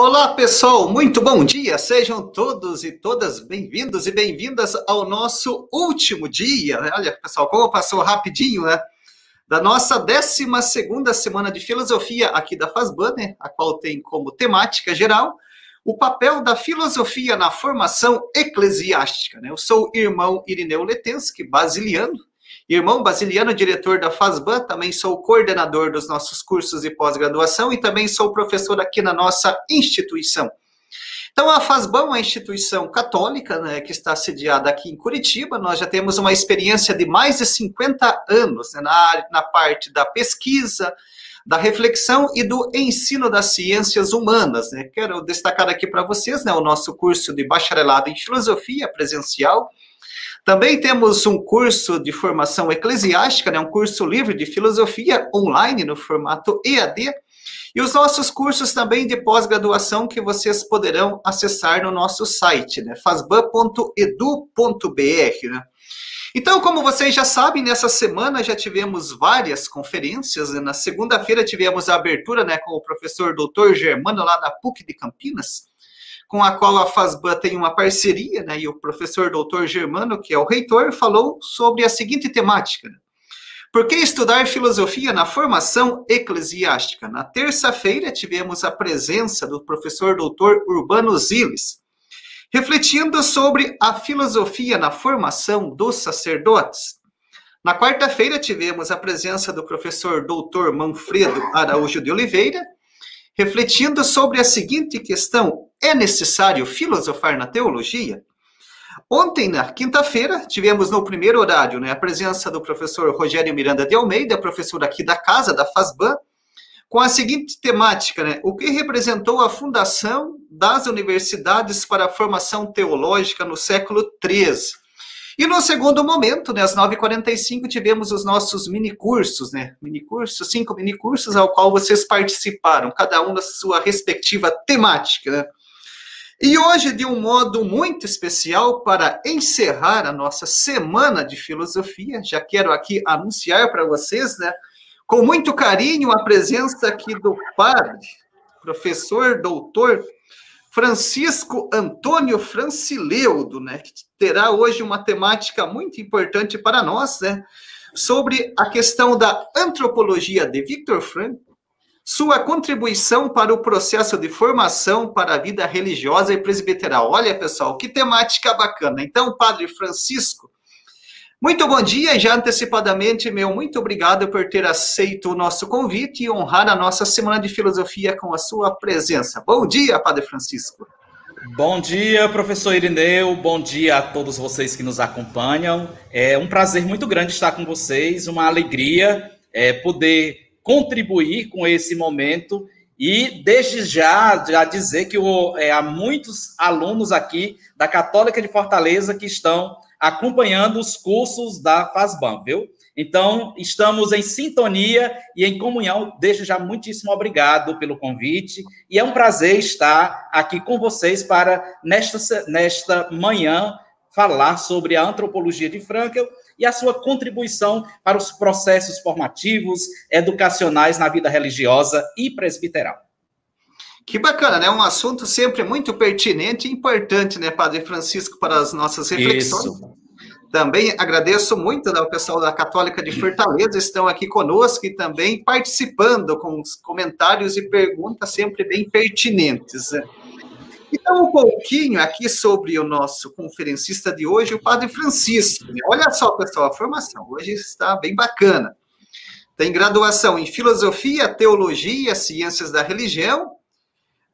Olá, pessoal, muito bom dia. Sejam todos e todas bem-vindos e bem-vindas ao nosso último dia. Olha, pessoal, como passou rapidinho, né? Da nossa 12 semana de filosofia aqui da FASBAN, né? a qual tem como temática geral o papel da filosofia na formação eclesiástica. Né? Eu sou o irmão Irineu Letensky, basiliano, Irmão Basiliano, diretor da FASBAN, também sou coordenador dos nossos cursos de pós-graduação e também sou professor aqui na nossa instituição. Então, a FASBAN é uma instituição católica, né, que está sediada aqui em Curitiba. Nós já temos uma experiência de mais de 50 anos né, na, na parte da pesquisa, da reflexão e do ensino das ciências humanas. Né? Quero destacar aqui para vocês né, o nosso curso de bacharelado em filosofia presencial, também temos um curso de formação eclesiástica, né, um curso livre de filosofia online no formato EAD, e os nossos cursos também de pós-graduação que vocês poderão acessar no nosso site, né, fasban.edu.br. Né. Então, como vocês já sabem, nessa semana já tivemos várias conferências. Né? Na segunda-feira tivemos a abertura né, com o professor doutor Germano, lá da PUC de Campinas com a qual a FASBAN tem uma parceria, né, e o professor doutor Germano, que é o reitor, falou sobre a seguinte temática. Né? Por que estudar filosofia na formação eclesiástica? Na terça-feira tivemos a presença do professor doutor Urbano Ziles, refletindo sobre a filosofia na formação dos sacerdotes. Na quarta-feira tivemos a presença do professor doutor Manfredo Araújo de Oliveira, refletindo sobre a seguinte questão: é necessário filosofar na teologia? Ontem, na quinta-feira, tivemos no primeiro horário né, a presença do professor Rogério Miranda de Almeida, professor aqui da casa, da FASBAN, com a seguinte temática, né, o que representou a fundação das universidades para a formação teológica no século XIII. E no segundo momento, né, às 9h45, tivemos os nossos minicursos, né? Minicursos, cinco minicursos ao qual vocês participaram, cada um na sua respectiva temática, né? E hoje, de um modo muito especial, para encerrar a nossa semana de filosofia, já quero aqui anunciar para vocês, né, com muito carinho, a presença aqui do padre, professor, doutor Francisco Antônio Francileudo, né, que terá hoje uma temática muito importante para nós, né, sobre a questão da antropologia de Victor Frankl, sua contribuição para o processo de formação para a vida religiosa e presbiteral. Olha, pessoal, que temática bacana. Então, Padre Francisco, muito bom dia já antecipadamente, meu muito obrigado por ter aceito o nosso convite e honrar a nossa Semana de Filosofia com a sua presença. Bom dia, Padre Francisco. Bom dia, professor Irineu. Bom dia a todos vocês que nos acompanham. É um prazer muito grande estar com vocês, uma alegria é, poder contribuir com esse momento e desde já, já dizer que o, é, há muitos alunos aqui da Católica de Fortaleza que estão acompanhando os cursos da FASBAN, viu? Então, estamos em sintonia e em comunhão. Desde já, muitíssimo obrigado pelo convite. E é um prazer estar aqui com vocês para, nesta, nesta manhã, falar sobre a antropologia de Frankel e a sua contribuição para os processos formativos, educacionais na vida religiosa e presbiteral. Que bacana, né? Um assunto sempre muito pertinente e importante, né, Padre Francisco, para as nossas reflexões. Isso. Também agradeço muito ao pessoal da Católica de Fortaleza, estão aqui conosco e também participando com os comentários e perguntas sempre bem pertinentes. Né? Então, um pouquinho aqui sobre o nosso conferencista de hoje, o Padre Francisco. Olha só, pessoal, a formação hoje está bem bacana. Tem graduação em Filosofia, Teologia, Ciências da Religião,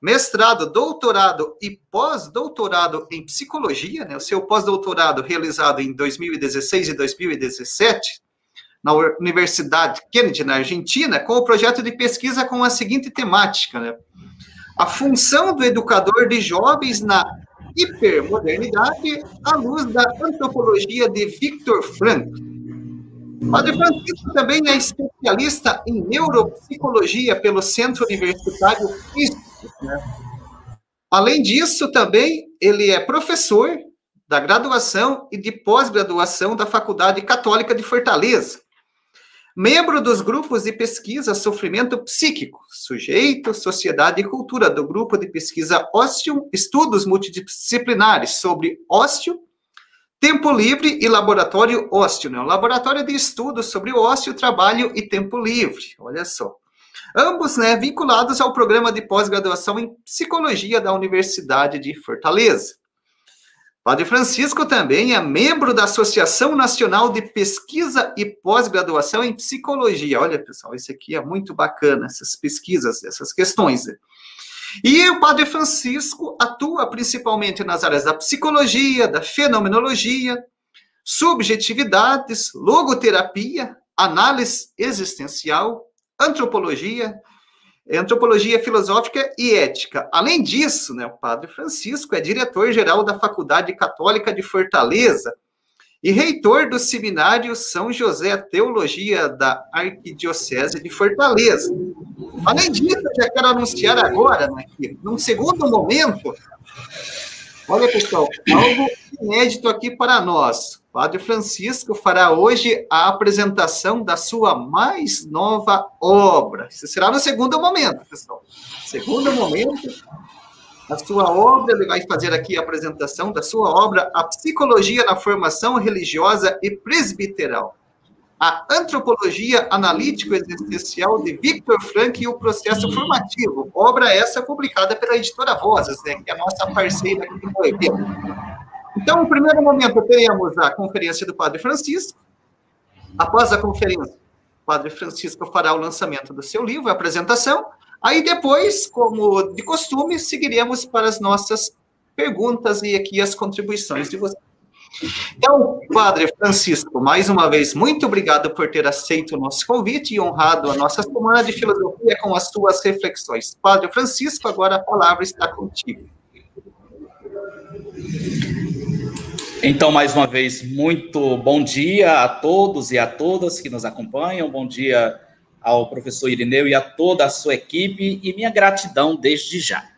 mestrado, doutorado e pós-doutorado em psicologia, né? o seu pós-doutorado realizado em 2016 e 2017 na Universidade Kennedy, na Argentina, com o projeto de pesquisa com a seguinte temática, né? A função do educador de jovens na hipermodernidade à luz da antropologia de Viktor Frankl. Padre Francisco também é especialista em neuropsicologia pelo Centro Universitário Cristo? Além disso, também ele é professor da graduação e de pós-graduação da Faculdade Católica de Fortaleza. membro dos grupos de pesquisa Sofrimento Psíquico, Sujeito, Sociedade e Cultura, do grupo de pesquisa Ócio, Estudos Multidisciplinares sobre Ócio, Tempo Livre e Laboratório Ócio, né? laboratório de estudos sobre ócio, trabalho e tempo livre, olha só. Ambos, né, vinculados ao programa de pós-graduação em Psicologia da Universidade de Fortaleza. Padre Francisco também é membro da Associação Nacional de Pesquisa e Pós-Graduação em Psicologia. Olha, pessoal, isso aqui é muito bacana, essas pesquisas, essas questões. E o Padre Francisco atua principalmente nas áreas da psicologia, da fenomenologia, subjetividades, logoterapia, análise existencial, antropologia, antropologia filosófica e ética. Além disso, né, o padre Francisco é diretor-geral da Faculdade Católica de Fortaleza e reitor do Seminário São José Teologia da Arquidiocese de Fortaleza. Além disso, já quero anunciar agora, né, que num segundo momento, olha pessoal, algo inédito aqui para nós. Padre Francisco fará hoje a apresentação da sua mais nova obra. Isso será no segundo momento, pessoal. Segundo momento, a sua obra, ele vai fazer aqui a apresentação da sua obra, A Psicologia na Formação Religiosa e Presbiteral. A Antropologia Analítico-Existencial de Victor Frank e o Processo Formativo. Obra essa publicada pela editora Vozes, né, que é a nossa parceira aqui do evento. Então, no primeiro momento, teremos a conferência do Padre Francisco. Após a conferência, o Padre Francisco fará o lançamento do seu livro, a apresentação. Aí depois, como de costume, seguiremos para as nossas perguntas e aqui as contribuições de vocês. Então, Padre Francisco, mais uma vez, muito obrigado por ter aceito o nosso convite e honrado a nossa semana de filosofia com as suas reflexões. Padre Francisco, agora a palavra está contigo. Então, mais uma vez, muito bom dia a todos e a todas que nos acompanham. Bom dia ao professor Irineu e a toda a sua equipe e minha gratidão desde já.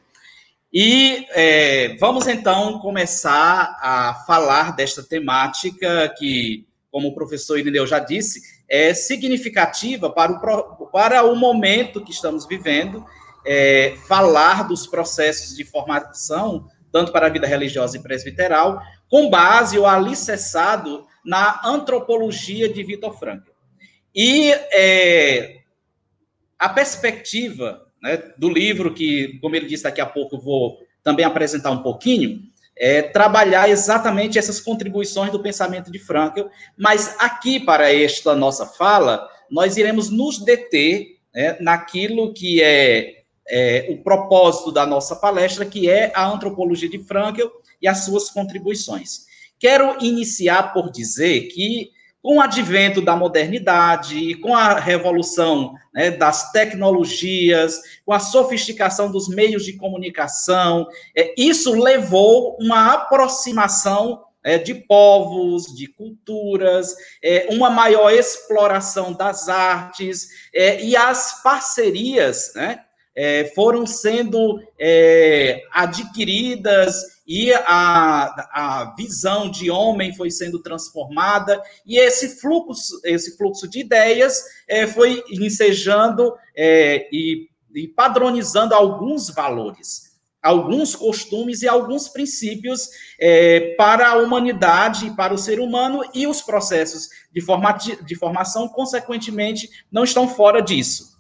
E é, vamos então começar a falar desta temática que, como o professor Irineu já disse, é significativa para o, para o momento que estamos vivendo, é, falar dos processos de formação, tanto para a vida religiosa e presbiteral, com base ou alicerçado na antropologia de Vitor Frankl. E é, a perspectiva né, do livro, que, como ele disse, daqui a pouco vou também apresentar um pouquinho, é trabalhar exatamente essas contribuições do pensamento de Frankl, mas aqui, para esta nossa fala, nós iremos nos deter né, naquilo que é, é, o propósito da nossa palestra, que é a antropologia de Frankl e as suas contribuições. Quero iniciar por dizer que, com o advento da modernidade, com a revolução né, das tecnologias, com a sofisticação dos meios de comunicação, é, isso levou uma aproximação é, de povos, de culturas, é, uma maior exploração das artes é, e as parcerias né, é, foram sendo é, adquiridas e a, a visão de homem foi sendo transformada, e esse fluxo, esse fluxo de ideias é, foi ensejando é, e, e padronizando alguns valores alguns costumes e alguns princípios é, para a humanidade, para o ser humano, e os processos de, de formação, consequentemente, não estão fora disso.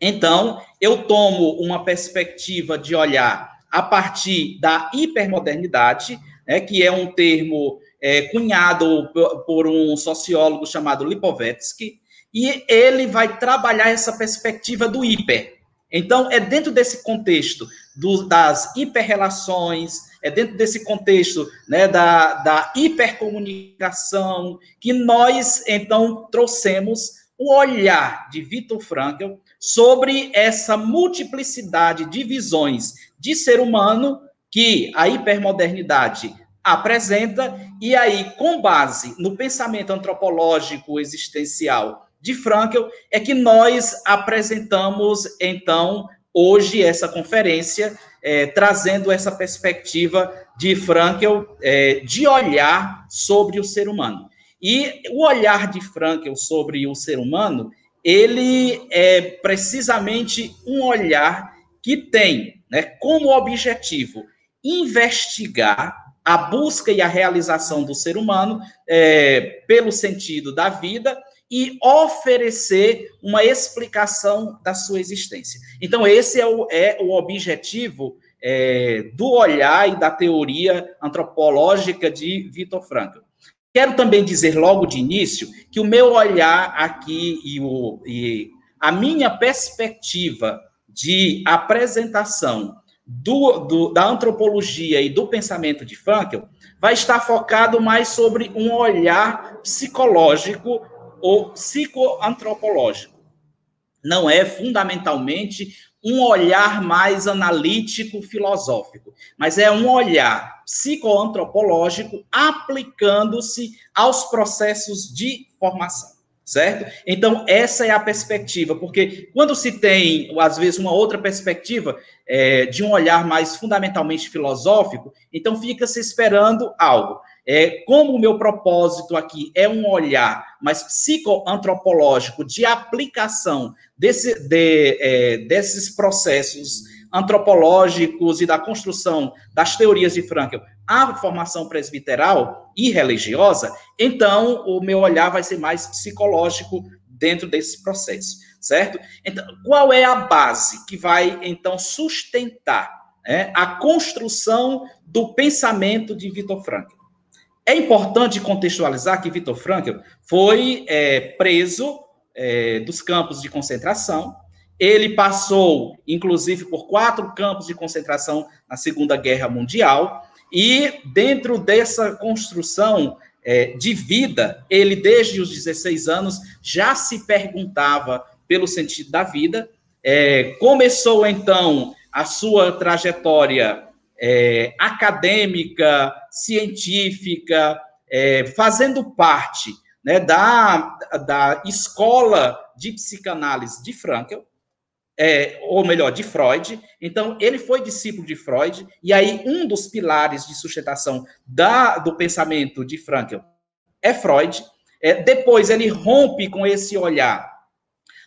Então, eu tomo uma perspectiva de olhar a partir da hipermodernidade, né, que é um termo é, cunhado por um sociólogo chamado Lipovetsky, e ele vai trabalhar essa perspectiva do hiper. Então, é dentro desse contexto do, das hiperrelações, é dentro desse contexto né, da, da hipercomunicação, que nós, então, trouxemos o olhar de Viktor Frankl sobre essa multiplicidade de visões de ser humano que a hipermodernidade apresenta, e aí, com base no pensamento antropológico existencial de Frankl, é que nós apresentamos, então, hoje essa conferência, é, trazendo essa perspectiva de Frankl é, de olhar sobre o ser humano. E o olhar de Frankel sobre o ser humano, ele é precisamente um olhar que tem né, como objetivo investigar a busca e a realização do ser humano é, pelo sentido da vida e oferecer uma explicação da sua existência. Então, esse é o, é o objetivo é, do olhar e da teoria antropológica de Vitor Frankl. Quero também dizer logo de início que o meu olhar aqui e, o, e a minha perspectiva de apresentação do, do, da antropologia e do pensamento de Frankl vai estar focado mais sobre um olhar psicológico ou psicoantropológico. Não é fundamentalmente um olhar mais analítico, filosófico, mas é um olhar psicoantropológico aplicando-se aos processos de formação certo? Então, essa é a perspectiva, porque quando se tem, às vezes, uma outra perspectiva é, de um olhar mais fundamentalmente filosófico, então fica se esperando algo. É, como o meu propósito aqui é um olhar mais psicoantropológico de aplicação desse, de, é, desses processos antropológicos e da construção das teorias de Frankl à formação presbiteral e religiosa, então o meu olhar vai ser mais psicológico dentro desse processo, certo? Então, qual é a base que vai então sustentar né, a construção do pensamento de Vitor Frankl? É importante contextualizar que Vitor Frankl foi é, preso é, dos campos de concentração, ele passou, inclusive, por quatro campos de concentração na Segunda Guerra Mundial. E dentro dessa construção é, de vida, ele, desde os 16 anos, já se perguntava pelo sentido da vida. É, começou, então, a sua trajetória é, acadêmica, científica, é, fazendo parte né, da, da escola de psicanálise de Frankl, é, ou melhor, de Freud. Então, ele foi discípulo de Freud, e aí um dos pilares de sustentação da, do pensamento de Frankl é Freud. É, depois, ele rompe com esse olhar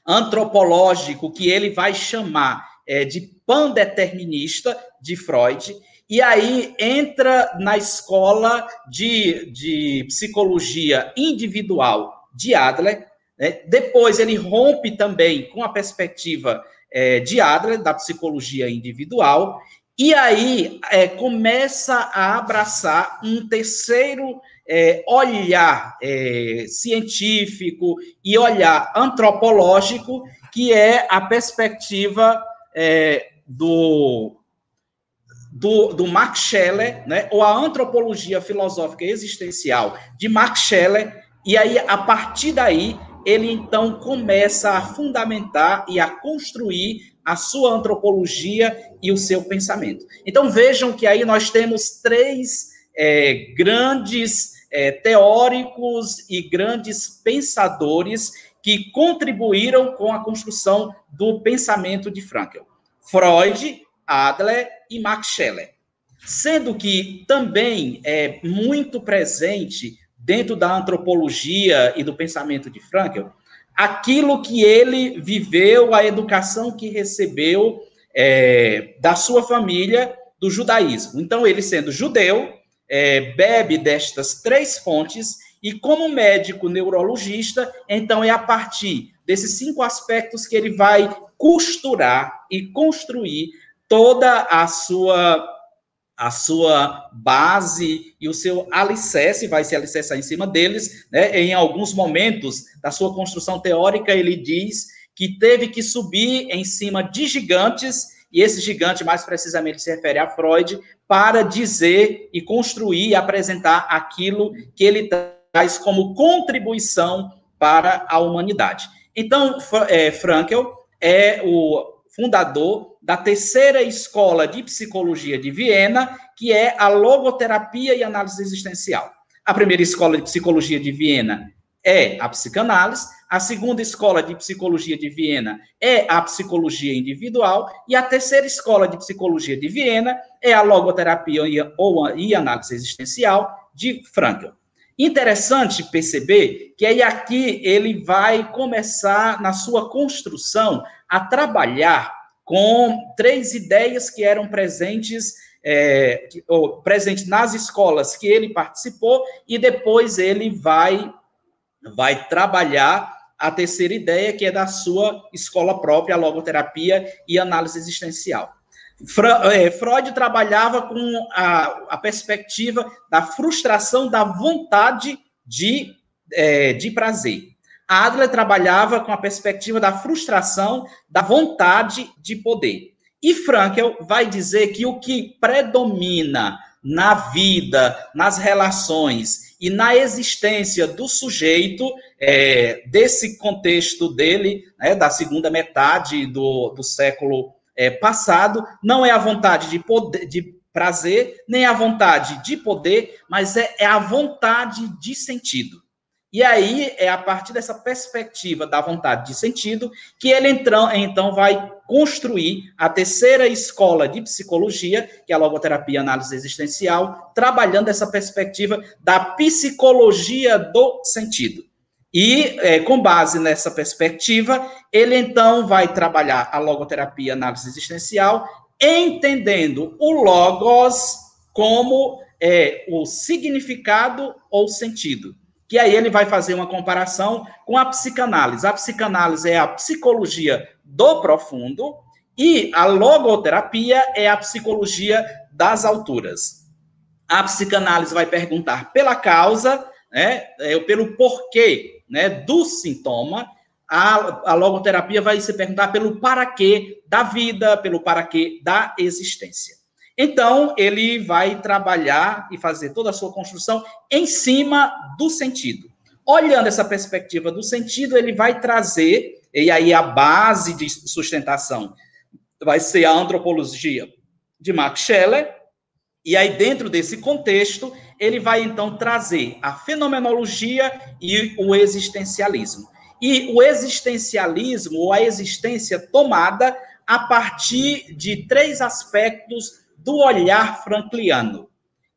antropológico que ele vai chamar é, de pandeterminista de Freud, e aí entra na escola de, de psicologia individual de Adler. Né? Depois, ele rompe também com a perspectiva é, de Adler, da psicologia individual, e aí é, começa a abraçar um terceiro é, olhar é, científico e olhar antropológico, que é a perspectiva é, do, do, do Max Scheler, né, ou a antropologia filosófica existencial de Max Scheler, e aí, a partir daí, ele então começa a fundamentar e a construir a sua antropologia e o seu pensamento. Então vejam que aí nós temos três é, grandes é, teóricos e grandes pensadores que contribuíram com a construção do pensamento de Frankl: Freud, Adler e Max Scheler. Sendo que também é muito presente dentro da antropologia e do pensamento de Frankl, aquilo que ele viveu, a educação que recebeu é, da sua família do judaísmo. Então, ele sendo judeu, é, bebe destas três fontes e, como médico neurologista, então é a partir desses cinco aspectos que ele vai costurar e construir toda a sua a sua base e o seu alicerce vai se alicerçar em cima deles. Né? Em alguns momentos da sua construção teórica, ele diz que teve que subir em cima de gigantes, e esse gigante, mais precisamente, se refere a Freud, para dizer e construir e apresentar aquilo que ele traz como contribuição para a humanidade. Então, é, Frankel é o fundador da terceira escola de psicologia de Viena, que é a logoterapia e análise existencial. A primeira escola de psicologia de Viena é a psicanálise, a segunda escola de psicologia de Viena é a psicologia individual e a terceira escola de psicologia de Viena é a logoterapia e análise existencial de Frankl. Interessante perceber que aí aqui ele vai começar na sua construção a trabalhar com três ideias que eram presentes é, ou, nas escolas que ele participou e depois ele vai vai trabalhar a terceira ideia que é da sua escola própria, logoterapia e análise existencial. É, Freud trabalhava com a, a perspectiva da frustração da vontade de, é, de prazer. Adler trabalhava com a perspectiva da frustração da vontade de poder. E Frankel vai dizer que o que predomina na vida, nas relações e na existência do sujeito, é, desse contexto dele, né, da segunda metade do, do século é, passado, não é a vontade de poder, de prazer, nem a vontade de poder, mas é, é a vontade de sentido. E aí é a partir dessa perspectiva da vontade de sentido que ele então, vai construir a terceira escola de psicologia, que é a logoterapia análise existencial, trabalhando essa perspectiva da psicologia do sentido. E, é, com base nessa perspectiva, ele então vai trabalhar a logoterapia análise existencial, entendendo o logos como é, o significado ou sentido. Que aí ele vai fazer uma comparação com a psicanálise. A psicanálise é a psicologia do profundo e a logoterapia é a psicologia das alturas. A psicanálise vai perguntar pela causa, né, é, pelo porquê né, do sintoma, a, a logoterapia vai se perguntar pelo para quê da vida, pelo para quê da existência. Então, ele vai trabalhar e fazer toda a sua construção em cima do sentido. Olhando essa perspectiva do sentido, ele vai trazer, e aí a base de sustentação vai ser a antropologia de Max Scheller, e aí dentro desse contexto, ele vai então trazer a fenomenologia e o existencialismo. E o existencialismo, ou a existência tomada a partir de três aspectos do olhar frankliano,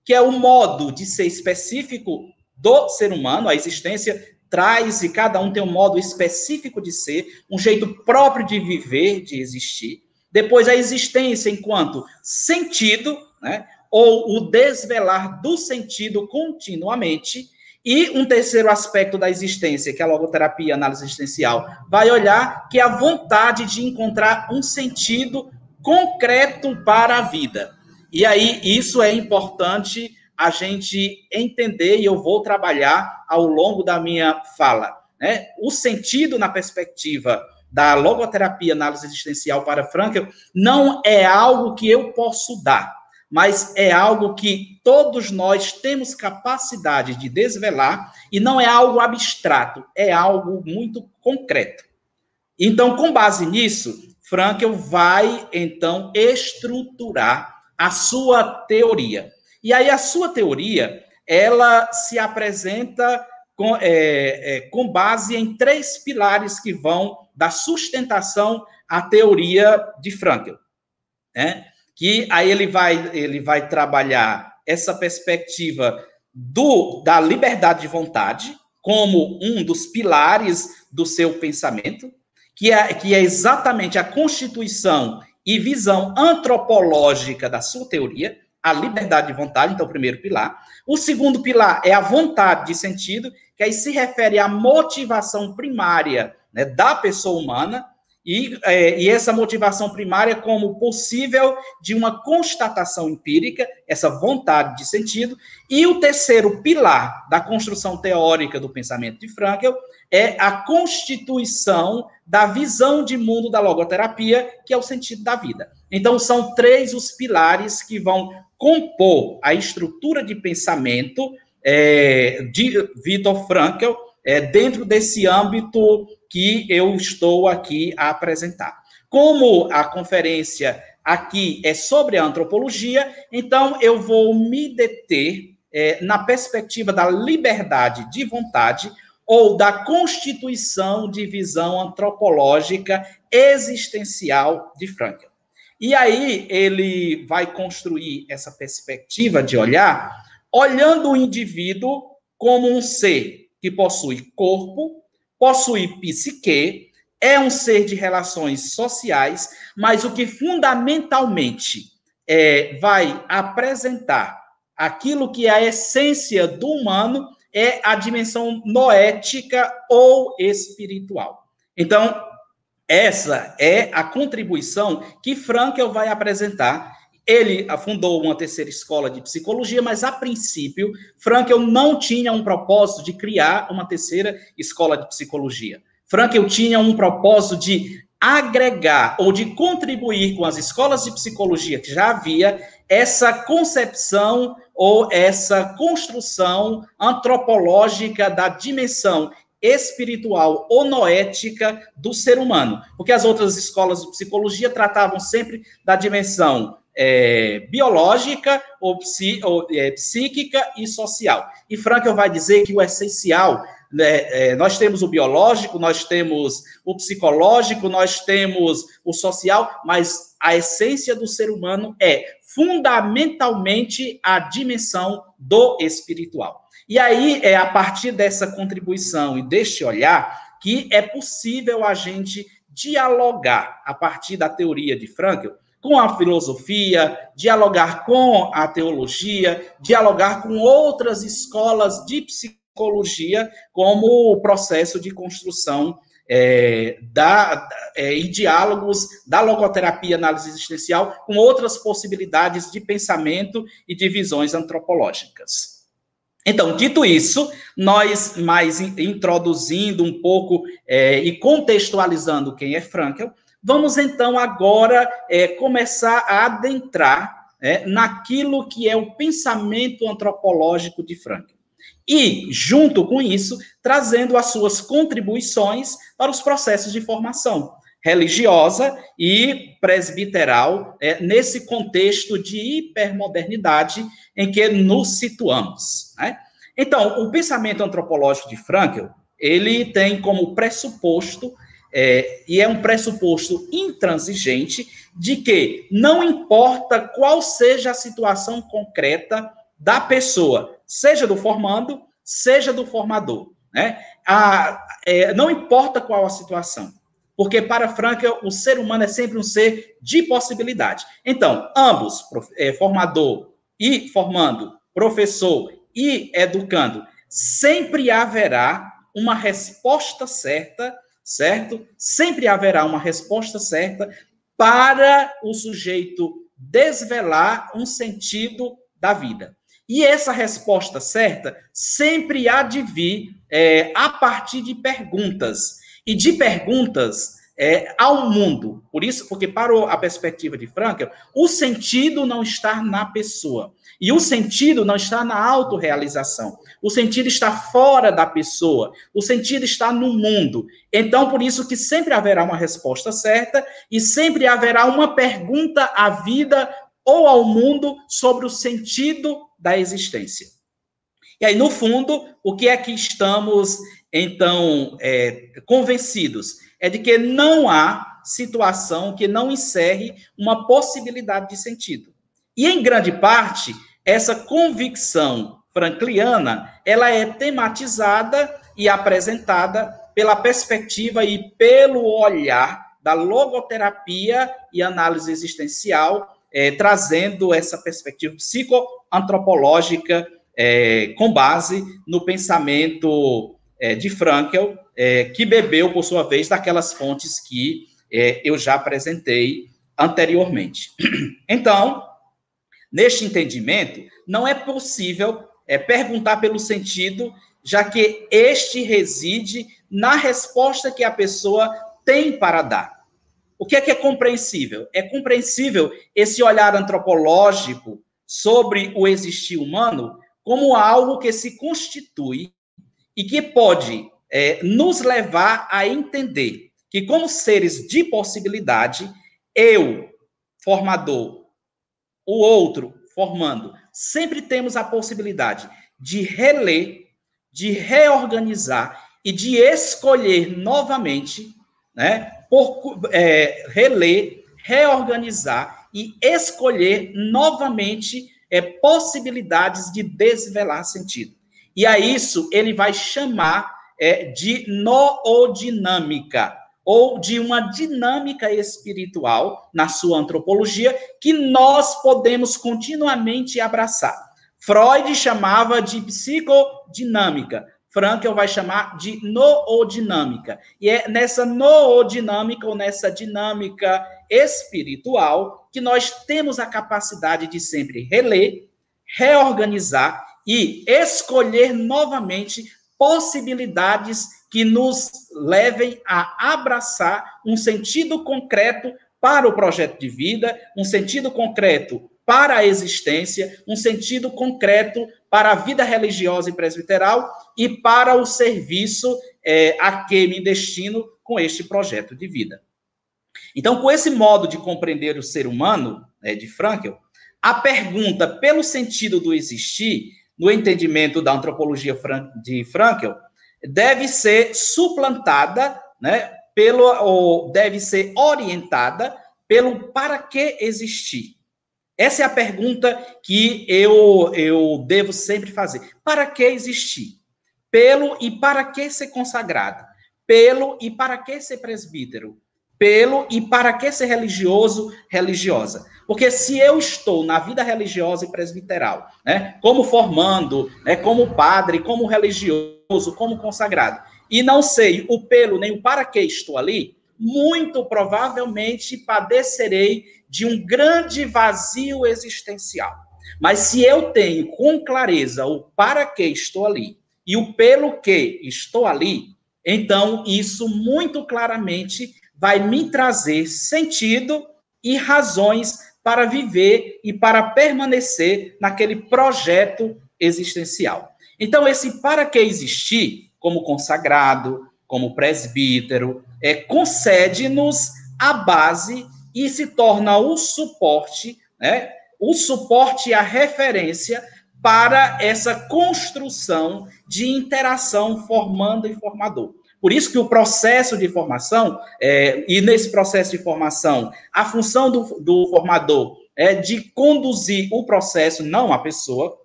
que é o modo de ser específico do ser humano, a existência traz e cada um tem um modo específico de ser, um jeito próprio de viver, de existir. Depois a existência enquanto sentido, né? ou o desvelar do sentido continuamente. E um terceiro aspecto da existência, que a logoterapia, análise existencial, vai olhar que é a vontade de encontrar um sentido concreto para a vida. E aí, isso é importante a gente entender, e eu vou trabalhar ao longo da minha fala. Né? O sentido na perspectiva da logoterapia, análise existencial para Frankel, não é algo que eu posso dar mas é algo que todos nós temos capacidade de desvelar e não é algo abstrato, é algo muito concreto. Então, com base nisso, Frankel vai então estruturar a sua teoria. E aí a sua teoria, ela se apresenta com, é, é, com base em três pilares que vão da sustentação à teoria de Frankel. Né? que aí ele vai, ele vai trabalhar essa perspectiva do, da liberdade de vontade como um dos pilares do seu pensamento, que é, que é exatamente a constituição e visão antropológica da sua teoria, a liberdade de vontade, então, o primeiro pilar. O segundo pilar é a vontade de sentido, que aí se refere à motivação primária né, da pessoa humana, e, é, e, essa motivação primária como possível de uma constatação empírica, essa vontade de sentido. E o terceiro pilar da construção teórica do pensamento de Frankel é a constituição da visão de mundo da logoterapia, que é o sentido da vida. Então, são três os pilares que vão compor a estrutura de pensamento é, de Viktor Frankl é, dentro desse âmbito que eu estou aqui a apresentar. Como a conferência aqui é sobre a antropologia, então eu vou me deter é, na perspectiva da liberdade de vontade ou da constituição de visão antropológica existencial de Frankl. E aí ele vai construir essa perspectiva de olhar, olhando o indivíduo como um ser que possui corpo, possui psique, é um ser de relações sociais, mas o que fundamentalmente é, vai apresentar aquilo que é a essência do humano é a dimensão noética ou espiritual. Então, essa é a contribuição que Frankel vai apresentar. Ele fundou uma terceira escola de psicologia, mas a princípio, Frankel não tinha um propósito de criar uma terceira escola de psicologia. Frankel tinha um propósito de agregar ou de contribuir com as escolas de psicologia que já havia essa concepção ou essa construção antropológica da dimensão espiritual ou noética do ser humano, porque as outras escolas de psicologia tratavam sempre da dimensão é, biológica ou, psi, ou é, psíquica e social. E Frankel vai dizer que o essencial né, é, nós temos o biológico, nós temos o psicológico, nós temos o social, mas a essência do ser humano é fundamentalmente a dimensão do espiritual. E aí é a partir dessa contribuição e deste olhar que é possível a gente dialogar a partir da teoria de Frankl com a filosofia, dialogar com a teologia, dialogar com outras escolas de psicologia como o processo de construção é, da, é, e diálogos da logoterapia análise existencial com outras possibilidades de pensamento e de visões antropológicas. Então, dito isso, nós mais introduzindo um pouco é, e contextualizando quem é Frankel, vamos então agora é, começar a adentrar é, naquilo que é o pensamento antropológico de Frankel e, junto com isso, trazendo as suas contribuições para os processos de formação religiosa e presbiteral, é, nesse contexto de hipermodernidade em que nos situamos. Né? Então, o pensamento antropológico de Frankl, ele tem como pressuposto, é, e é um pressuposto intransigente, de que não importa qual seja a situação concreta da pessoa, seja do formando, seja do formador. Né? A, é, não importa qual a situação, porque para Frankel, o ser humano é sempre um ser de possibilidade. Então, ambos, é, formador e formando, professor e educando, sempre haverá uma resposta certa, certo? Sempre haverá uma resposta certa para o sujeito desvelar um sentido da vida. E essa resposta certa sempre há de vir é, a partir de perguntas. E de perguntas é, ao mundo. Por isso, porque para a perspectiva de Frankel, o sentido não está na pessoa. E o sentido não está na autorrealização. O sentido está fora da pessoa. O sentido está no mundo. Então, por isso que sempre haverá uma resposta certa e sempre haverá uma pergunta à vida ou ao mundo sobre o sentido da existência. E aí, no fundo, o que é que estamos, então, é, convencidos? É de que não há situação que não encerre uma possibilidade de sentido. E, em grande parte, essa convicção frankliana, ela é tematizada e apresentada pela perspectiva e pelo olhar da logoterapia e análise existencial, é, trazendo essa perspectiva psicoantropológica é, com base no pensamento é, de Frankel, é, que bebeu, por sua vez, daquelas fontes que é, eu já apresentei anteriormente. Então, neste entendimento, não é possível é, perguntar pelo sentido, já que este reside na resposta que a pessoa tem para dar. O que é que é compreensível? É compreensível esse olhar antropológico sobre o existir humano como algo que se constitui e que pode é, nos levar a entender que, como seres de possibilidade, eu, formador, o outro, formando, sempre temos a possibilidade de reler, de reorganizar e de escolher novamente, né, por é, reler, reorganizar e escolher novamente é, possibilidades de desvelar sentido. E a isso ele vai chamar é, de noodinâmica, ou de uma dinâmica espiritual na sua antropologia que nós podemos continuamente abraçar. Freud chamava de psicodinâmica, Frankel vai chamar de noodinâmica. E é nessa noodinâmica ou nessa dinâmica espiritual que nós temos a capacidade de sempre reler, reorganizar e escolher novamente possibilidades que nos levem a abraçar um sentido concreto para o projeto de vida, um sentido concreto para a existência, um sentido concreto para a vida religiosa e presbiteral e para o serviço é, a que me destino com este projeto de vida. Então, com esse modo de compreender o ser humano, né, de Frankel, a pergunta pelo sentido do existir, no entendimento da antropologia de Frankel, deve ser suplantada, né, pelo, ou deve ser orientada pelo para que existir. Essa é a pergunta que eu, eu devo sempre fazer. Para que existir? Pelo e para que ser consagrado? Pelo e para que ser presbítero? Pelo e para que ser religioso, religiosa? Porque se eu estou na vida religiosa e presbiteral, né, como formando, né, como padre, como religioso, como consagrado, e não sei o pelo nem o para que estou ali, muito provavelmente padecerei de um grande vazio existencial. Mas se eu tenho com clareza o para que estou ali e o pelo que estou ali, então isso muito claramente vai me trazer sentido e razões para viver e para permanecer naquele projeto existencial. Então, esse para que existir, como consagrado, como presbítero, é, concede-nos a base e se torna o suporte, né? O suporte e a referência para essa construção de interação formando e formador. Por isso que o processo de formação, é, e nesse processo de formação, a função do, do formador é de conduzir o processo, não a pessoa.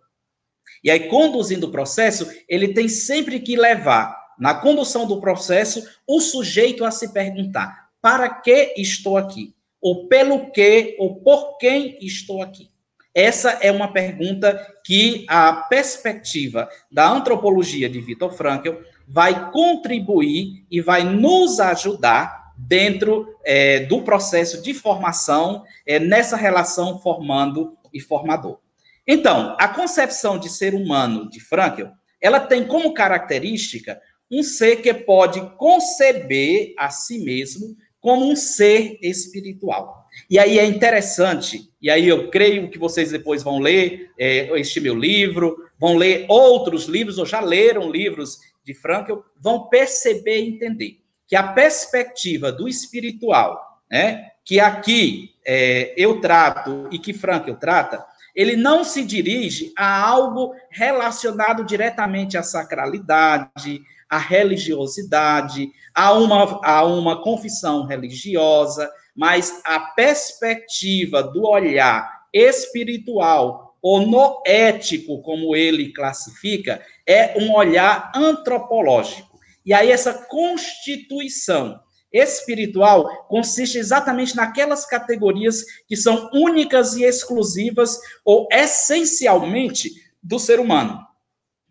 E aí, conduzindo o processo, ele tem sempre que levar, na condução do processo, o sujeito a se perguntar: para que estou aqui? ou pelo que, ou por quem estou aqui? Essa é uma pergunta que a perspectiva da antropologia de Viktor Frankl vai contribuir e vai nos ajudar dentro é, do processo de formação, é, nessa relação formando e formador. Então, a concepção de ser humano de Frankl, ela tem como característica um ser que pode conceber a si mesmo como um ser espiritual. E aí é interessante, e aí eu creio que vocês depois vão ler é, este meu livro, vão ler outros livros, ou já leram livros de Frankl, vão perceber e entender que a perspectiva do espiritual, né, que aqui é, eu trato e que Frankl trata, ele não se dirige a algo relacionado diretamente à sacralidade, à religiosidade, a uma, a uma confissão religiosa, mas a perspectiva do olhar espiritual ou noético, como ele classifica, é um olhar antropológico. E aí essa constituição espiritual consiste exatamente naquelas categorias que são únicas e exclusivas ou essencialmente do ser humano.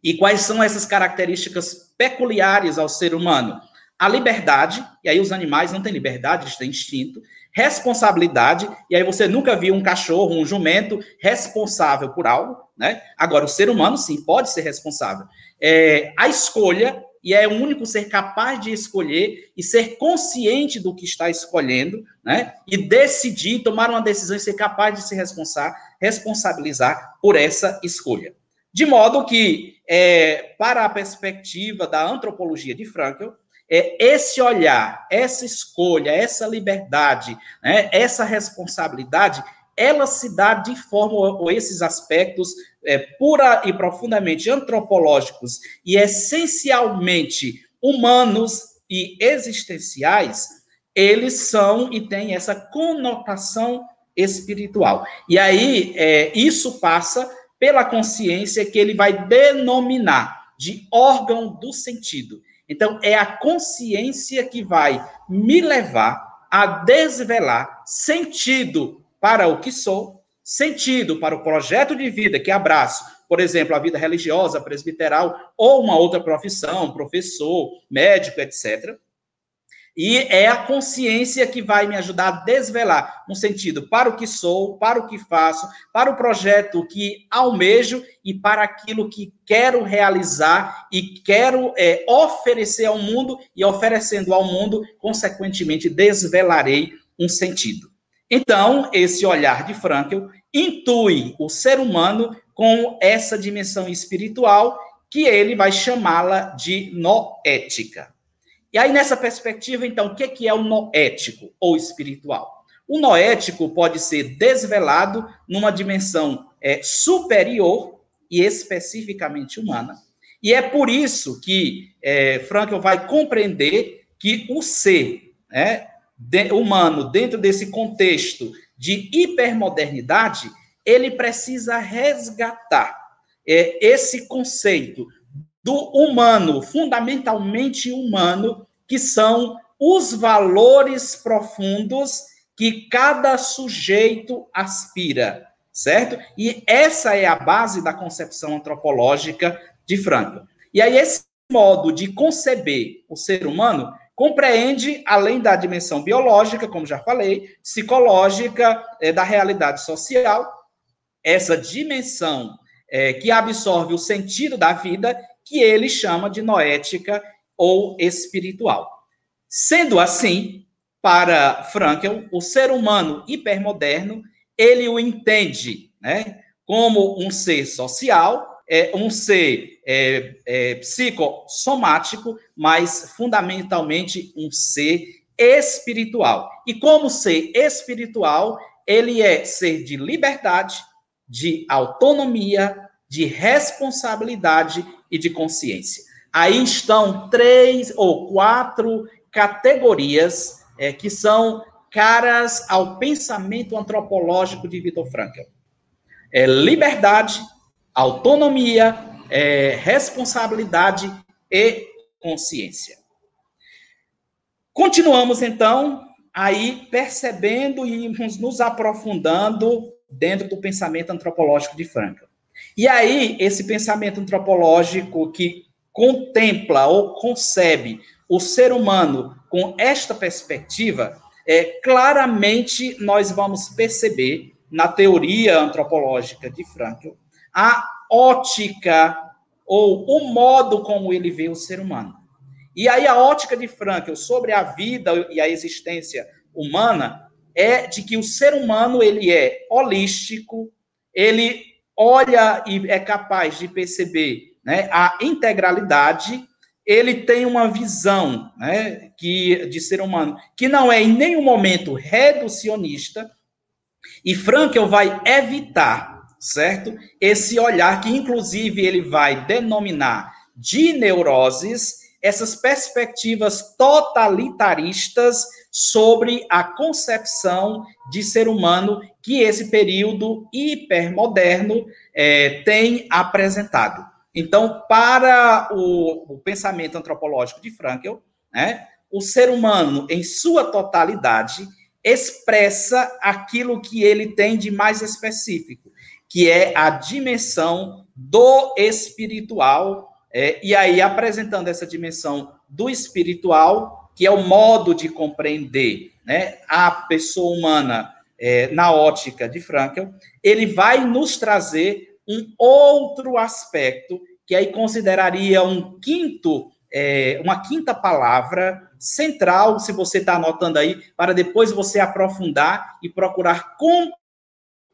E quais são essas características peculiares ao ser humano? A liberdade, e aí os animais não têm liberdade, eles têm instinto. Responsabilidade, e aí você nunca viu um cachorro, um jumento responsável por algo, né? Agora, o ser humano, sim, pode ser responsável. É, a escolha, e é o único ser capaz de escolher e ser consciente do que está escolhendo, né? E decidir, tomar uma decisão e ser capaz de se responsabilizar por essa escolha. De modo que, é, para a perspectiva da antropologia de Frankl, é esse olhar, essa escolha, essa liberdade, né, essa responsabilidade, ela se dá de forma, ou esses aspectos é, pura e profundamente antropológicos e essencialmente humanos e existenciais, eles são e têm essa conotação espiritual. E aí, é, isso passa pela consciência que ele vai denominar de órgão do sentido. Então, é a consciência que vai me levar a desvelar sentido para o que sou, sentido para o projeto de vida que abraço, por exemplo, a vida religiosa, presbiteral, ou uma outra profissão, professor, médico, etc. E é a consciência que vai me ajudar a desvelar um sentido para o que sou, para o que faço, para o projeto que almejo e para aquilo que quero realizar e quero é, oferecer ao mundo, e oferecendo ao mundo, consequentemente, desvelarei um sentido. Então, esse olhar de Frankl intui o ser humano com essa dimensão espiritual que ele vai chamá-la de noética. E aí, nessa perspectiva, então, o que é o noético ou espiritual? O noético pode ser desvelado numa dimensão é, superior e especificamente humana. E é por isso que é, Frankl vai compreender que o ser né, de, humano, dentro desse contexto de hipermodernidade, ele precisa resgatar é, esse conceito do humano, fundamentalmente humano, que são os valores profundos que cada sujeito aspira, certo? E essa é a base da concepção antropológica de Frankl. E aí esse modo de conceber o ser humano compreende, além da dimensão biológica, como já falei, psicológica, é, da realidade social, essa dimensão é, que absorve o sentido da vida que ele chama de noética ou espiritual. Sendo assim, para Frankl, o ser humano hipermoderno, ele o entende né, como um ser social, é, um ser é, é, psicossomático, mas fundamentalmente um ser espiritual. E como ser espiritual, ele é ser de liberdade, de autonomia, de responsabilidade e de consciência. Aí estão três ou quatro categorias é, que são caras ao pensamento antropológico de Vitor Frankl. É liberdade, autonomia, é, responsabilidade e consciência. Continuamos então aí percebendo e nos aprofundando dentro do pensamento antropológico de Frankl. E aí, esse pensamento antropológico que contempla ou concebe o ser humano com esta perspectiva, é, claramente nós vamos perceber na teoria antropológica de Frankl a ótica ou o modo como ele vê o ser humano. E aí a ótica de Frankl sobre a vida e a existência humana é de que o ser humano ele é holístico, ele olha e é capaz de perceber né, a integralidade, ele tem uma visão né, que, de ser humano que não é em nenhum momento reducionista, e Frankel vai evitar, certo? Esse olhar que, inclusive, ele vai denominar de neuroses, essas perspectivas totalitaristas sobre a concepção de ser humano que esse período hipermoderno é, tem apresentado. Então, para o, o, pensamento antropológico de Frankl, né, o ser humano, em sua totalidade, expressa aquilo que ele tem de mais específico, que é a dimensão do espiritual é, e aí, apresentando essa dimensão do espiritual, que é o modo de compreender né, a pessoa humana é, na ótica de Frankl, ele vai nos trazer um outro aspecto, que aí consideraria um quinto, é, uma quinta palavra central, se você está anotando aí, para depois você aprofundar e procurar com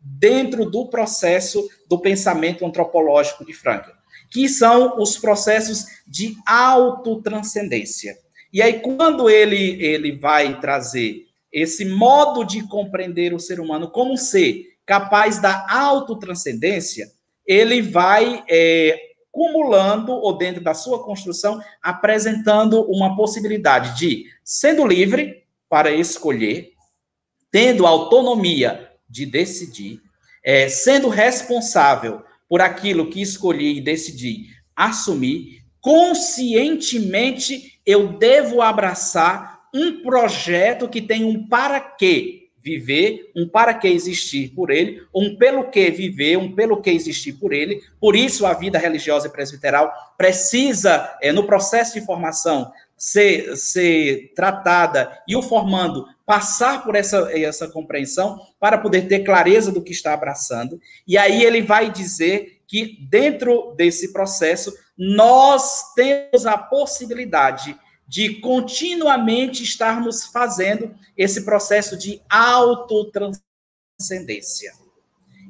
dentro do processo do pensamento antropológico de Frankl que são os processos de autotranscendência. E aí, quando ele, ele vai trazer esse modo de compreender o ser humano como um ser capaz da autotranscendência, ele vai é, cumulando, ou dentro da sua construção, apresentando uma possibilidade de, sendo livre para escolher, tendo autonomia de decidir, é, sendo responsável por aquilo que escolhi e decidi assumir, conscientemente eu devo abraçar um projeto que tem um para quê viver, um para que existir por ele, um pelo que viver, um pelo que existir por ele. Por isso a vida religiosa e presbiteral precisa, é, no processo de formação, ser, ser tratada e o formando passar por essa, essa compreensão para poder ter clareza do que está abraçando. E aí ele vai dizer que dentro desse processo nós temos a possibilidade de continuamente estarmos fazendo esse processo de autotranscendência.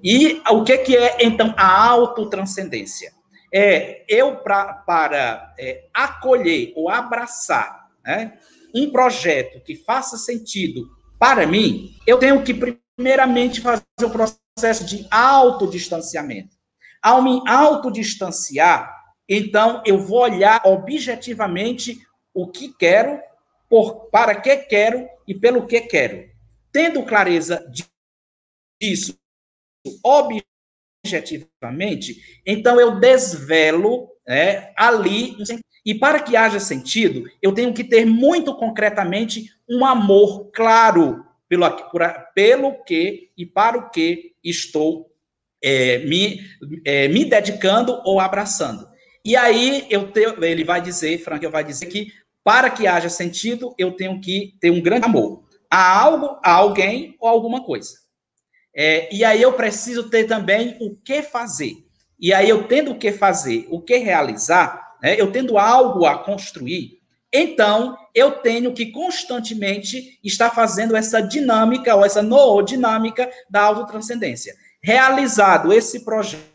E o que, que é, então, a autotranscendência? É eu, pra, para é, acolher ou abraçar né, um projeto que faça sentido para mim, eu tenho que, primeiramente, fazer o processo de autodistanciamento. Ao me autodistanciar, então eu vou olhar objetivamente o que quero, por, para que quero e pelo que quero. Tendo clareza disso objetivamente, então eu desvelo né, ali. E para que haja sentido, eu tenho que ter muito concretamente um amor claro pelo, pelo que e para o que estou é, me, é, me dedicando ou abraçando. E aí eu ele vai dizer, Frank, vai dizer que para que haja sentido, eu tenho que ter um grande amor a algo, a alguém ou alguma coisa. É, e aí eu preciso ter também o que fazer. E aí eu tendo o que fazer, o que realizar, né, eu tendo algo a construir, então eu tenho que constantemente estar fazendo essa dinâmica ou essa noodinâmica da autotranscendência. Realizado esse projeto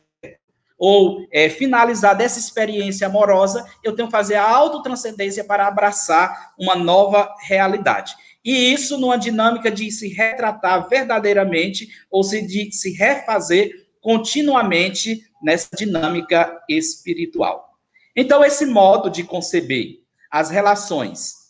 ou é, finalizar dessa experiência amorosa, eu tenho que fazer a autotranscendência para abraçar uma nova realidade. E isso numa dinâmica de se retratar verdadeiramente, ou se, de se refazer continuamente nessa dinâmica espiritual. Então, esse modo de conceber as relações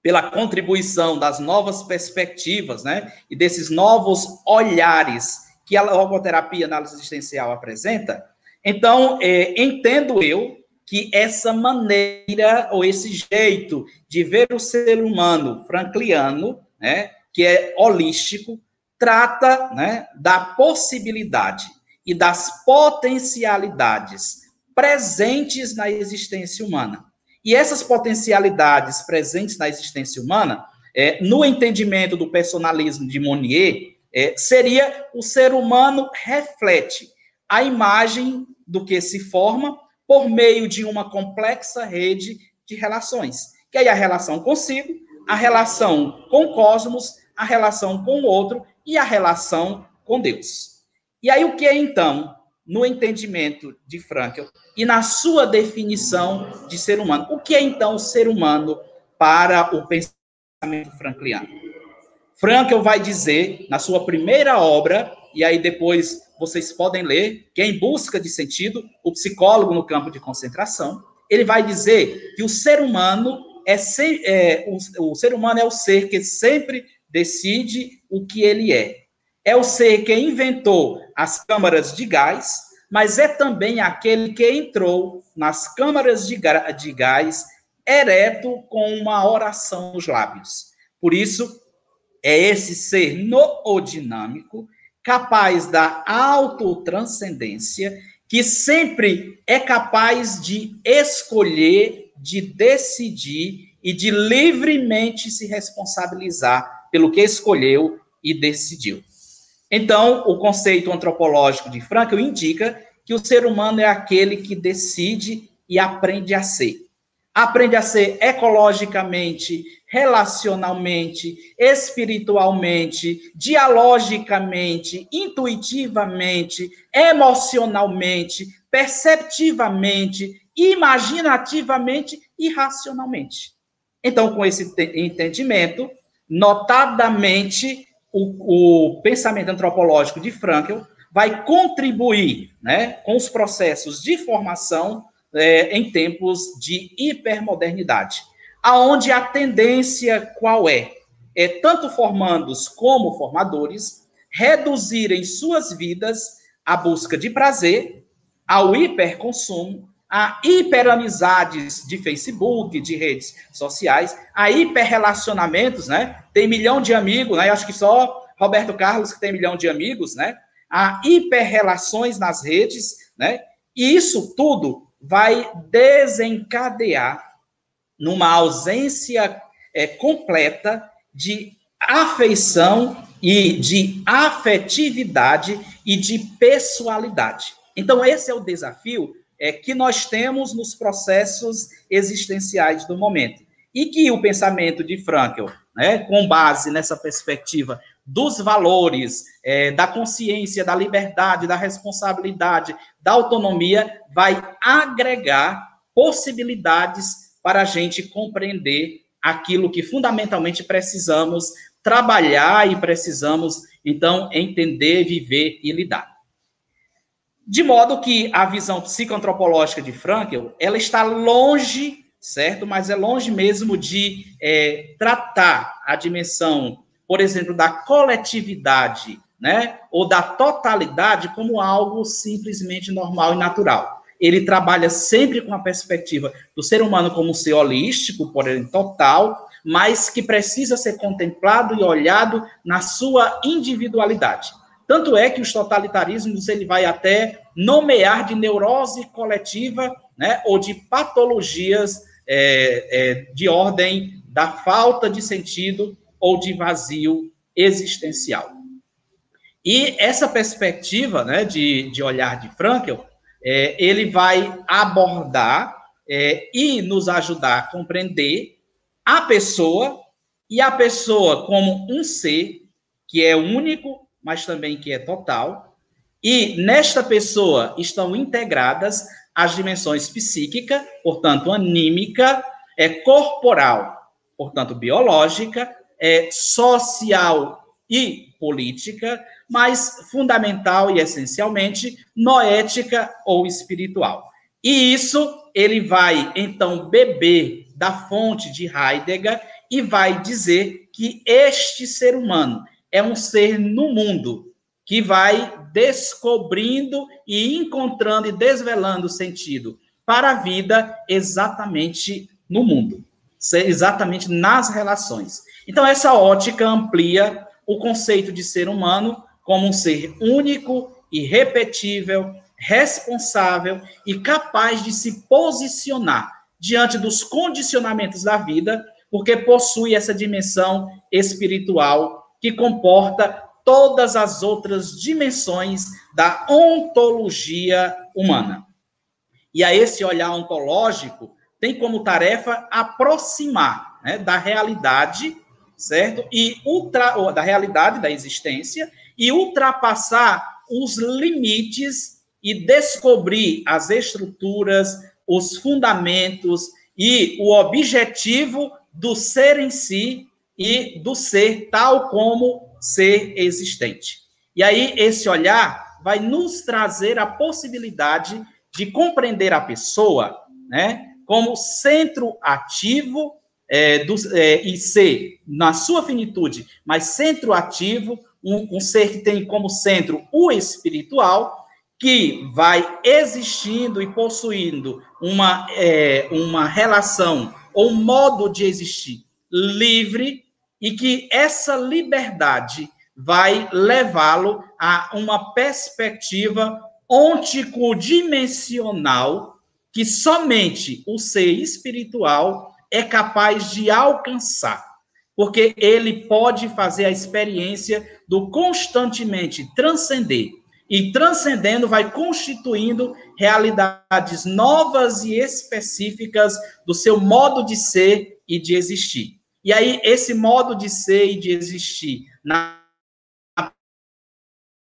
pela contribuição das novas perspectivas, né, e desses novos olhares que a logoterapia análise existencial apresenta, então, é, entendo eu que essa maneira ou esse jeito de ver o ser humano frankliano, né, que é holístico, trata né, da possibilidade e das potencialidades presentes na existência humana. E essas potencialidades presentes na existência humana, é, no entendimento do personalismo de Monnier, é, seria o ser humano reflete a imagem do que se forma por meio de uma complexa rede de relações. Que aí a relação consigo, a relação com o cosmos, a relação com o outro e a relação com Deus. E aí o que é então, no entendimento de Frankel e na sua definição de ser humano, o que é então o ser humano para o pensamento frankliano? Frankel vai dizer na sua primeira obra, e aí depois vocês podem ler, que é Em Busca de Sentido, o psicólogo no campo de concentração, ele vai dizer que o ser humano é, se, é o, o ser humano é o ser que sempre decide o que ele é. É o ser que inventou as câmaras de gás, mas é também aquele que entrou nas câmaras de, de gás ereto com uma oração nos lábios. Por isso, é esse ser noodinâmico capaz da autotranscendência, que sempre é capaz de escolher, de decidir e de livremente se responsabilizar pelo que escolheu e decidiu. Então, o conceito antropológico de Frankl indica que o ser humano é aquele que decide e aprende a ser. Aprende a ser ecologicamente, relacionalmente, espiritualmente, dialogicamente, intuitivamente, emocionalmente, perceptivamente, imaginativamente e racionalmente. Então, com esse entendimento, notadamente, o, o pensamento antropológico de Frankl vai contribuir né, com os processos de formação é, em tempos de hipermodernidade aonde a tendência qual é? É tanto formandos como formadores reduzirem suas vidas à busca de prazer, ao hiperconsumo, a hiperamizades de Facebook, de redes sociais, a hiperrelacionamentos, né? Tem milhão de amigos, né? Eu acho que só Roberto Carlos que tem milhão de amigos, né? A hiperrelações nas redes, né? E isso tudo vai desencadear numa ausência é, completa de afeição e de afetividade e de pessoalidade. Então, esse é o desafio é, que nós temos nos processos existenciais do momento. E que o pensamento de Frankl, né, com base nessa perspectiva dos valores, é, da consciência, da liberdade, da responsabilidade, da autonomia, vai agregar possibilidades para a gente compreender aquilo que fundamentalmente precisamos trabalhar e precisamos, então, entender, viver e lidar. De modo que a visão psicoantropológica de Frankl, ela está longe, certo? Mas é longe mesmo de é, tratar a dimensão, por exemplo, da coletividade, né? Ou da totalidade como algo simplesmente normal e natural. Ele trabalha sempre com a perspectiva do ser humano como um ser holístico, porém total, mas que precisa ser contemplado e olhado na sua individualidade. Tanto é que os totalitarismos ele vai até nomear de neurose coletiva, né, ou de patologias é, é, de ordem da falta de sentido ou de vazio existencial. E essa perspectiva, né, de, de olhar de Frankl, é, ele vai abordar é, e nos ajudar a compreender a pessoa e a pessoa como um ser que é único, mas também que é total. E nesta pessoa estão integradas as dimensões psíquica, portanto anímica, é corporal, portanto biológica, é social e política, mas fundamental e essencialmente noética ou espiritual. E isso ele vai então beber da fonte de Heidegger e vai dizer que este ser humano é um ser no mundo que vai descobrindo e encontrando e desvelando sentido para a vida exatamente no mundo, exatamente nas relações. Então, essa ótica amplia o conceito de ser humano como um ser único, irrepetível, responsável e capaz de se posicionar diante dos condicionamentos da vida, porque possui essa dimensão espiritual que comporta todas as outras dimensões da ontologia humana. E a esse olhar ontológico tem como tarefa aproximar né, da realidade, certo? E ultra, da realidade da existência e ultrapassar os limites e descobrir as estruturas, os fundamentos e o objetivo do ser em si e do ser tal como ser existente. E aí, esse olhar vai nos trazer a possibilidade de compreender a pessoa né, como centro ativo é, do, é, e ser, na sua finitude, mas centro ativo, um, um ser que tem como centro o espiritual, que vai existindo e possuindo uma, é, uma relação ou modo de existir livre e que essa liberdade vai levá-lo a uma perspectiva ontico-dimensional que somente o ser espiritual é capaz de alcançar, porque ele pode fazer a experiência do constantemente transcender e transcendendo vai constituindo realidades novas e específicas do seu modo de ser e de existir. E aí, esse modo de ser e de existir, na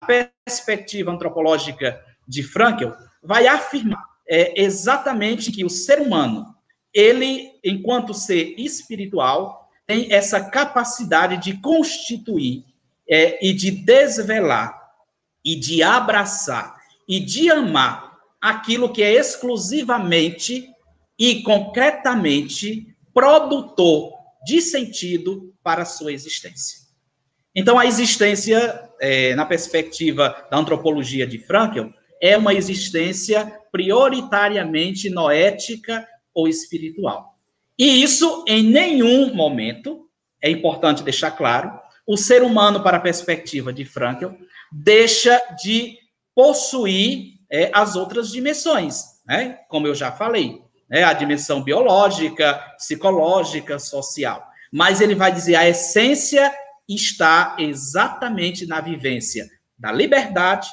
perspectiva antropológica de Frankel, vai afirmar é, exatamente que o ser humano, ele, enquanto ser espiritual, tem essa capacidade de constituir é, e de desvelar e de abraçar e de amar aquilo que é exclusivamente e concretamente produtor de sentido para a sua existência. Então, a existência, é, na perspectiva da antropologia de Frankl, é uma existência prioritariamente noética ou espiritual. E isso, em nenhum momento, é importante deixar claro, o ser humano, para a perspectiva de Frankl, deixa de possuir é, as outras dimensões, né? como eu já falei, né? a dimensão biológica, psicológica, social. Mas ele vai dizer a essência está exatamente na vivência da liberdade,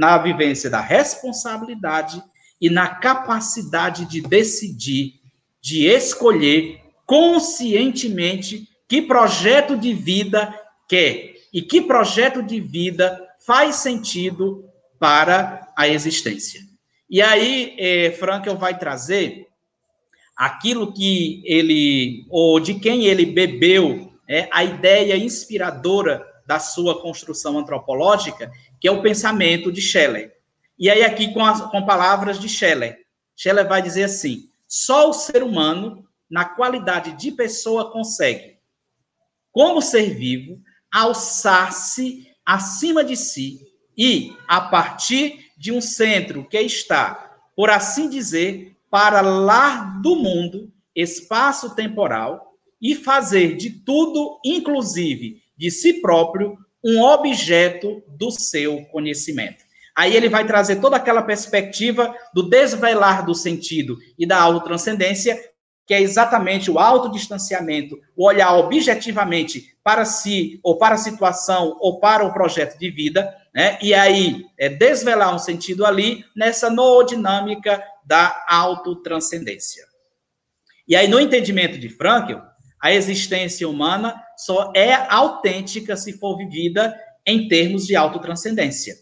na vivência da responsabilidade e na capacidade de decidir, de escolher conscientemente que projeto de vida quer e que projeto de vida faz sentido para a existência. E aí, eh, Frankel vai trazer aquilo que ele, ou de quem ele bebeu, é, a ideia inspiradora da sua construção antropológica, que é o pensamento de Scheller. E aí, aqui com, as, com palavras de Scheller. Scheller vai dizer assim: só o ser humano, na qualidade de pessoa, consegue como ser vivo, alçar-se acima de si e, a partir de um centro que está, por assim dizer, para lá do mundo, espaço temporal, e fazer de tudo, inclusive de si próprio, um objeto do seu conhecimento. Aí ele vai trazer toda aquela perspectiva do desvelar do sentido e da autotranscendência que é exatamente o autodistanciamento, o olhar objetivamente para si, ou para a situação, ou para o projeto de vida, né? e aí é desvelar um sentido ali nessa noodinâmica da autotranscendência. E aí, no entendimento de Frankl, a existência humana só é autêntica se for vivida em termos de autotranscendência.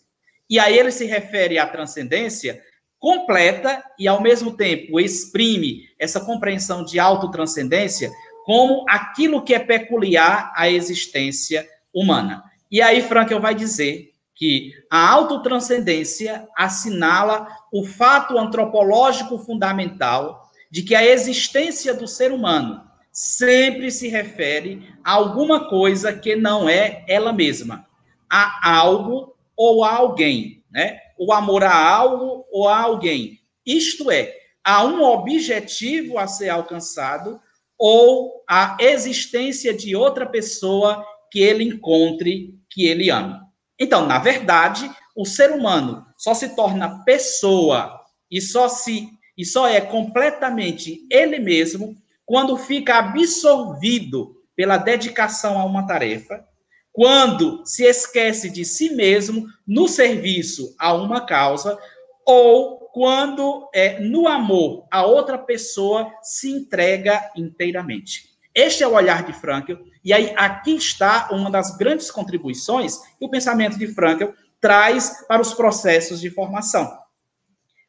E aí ele se refere à transcendência completa e, ao mesmo tempo, exprime essa compreensão de autotranscendência como aquilo que é peculiar à existência humana. E aí Frankel vai dizer que a autotranscendência assinala o fato antropológico fundamental de que a existência do ser humano sempre se refere a alguma coisa que não é ela mesma, a algo ou a alguém, né? o amor a algo ou a alguém. Isto é, há um objetivo a ser alcançado ou a existência de outra pessoa que ele encontre, que ele ama. Então, na verdade, o ser humano só se torna pessoa e só se e só é completamente ele mesmo quando fica absorvido pela dedicação a uma tarefa, quando se esquece de si mesmo no serviço a uma causa, ou quando é, no amor a outra pessoa se entrega inteiramente. Este é o olhar de Frankl, e aí aqui está uma das grandes contribuições que o pensamento de Frankl traz para os processos de formação.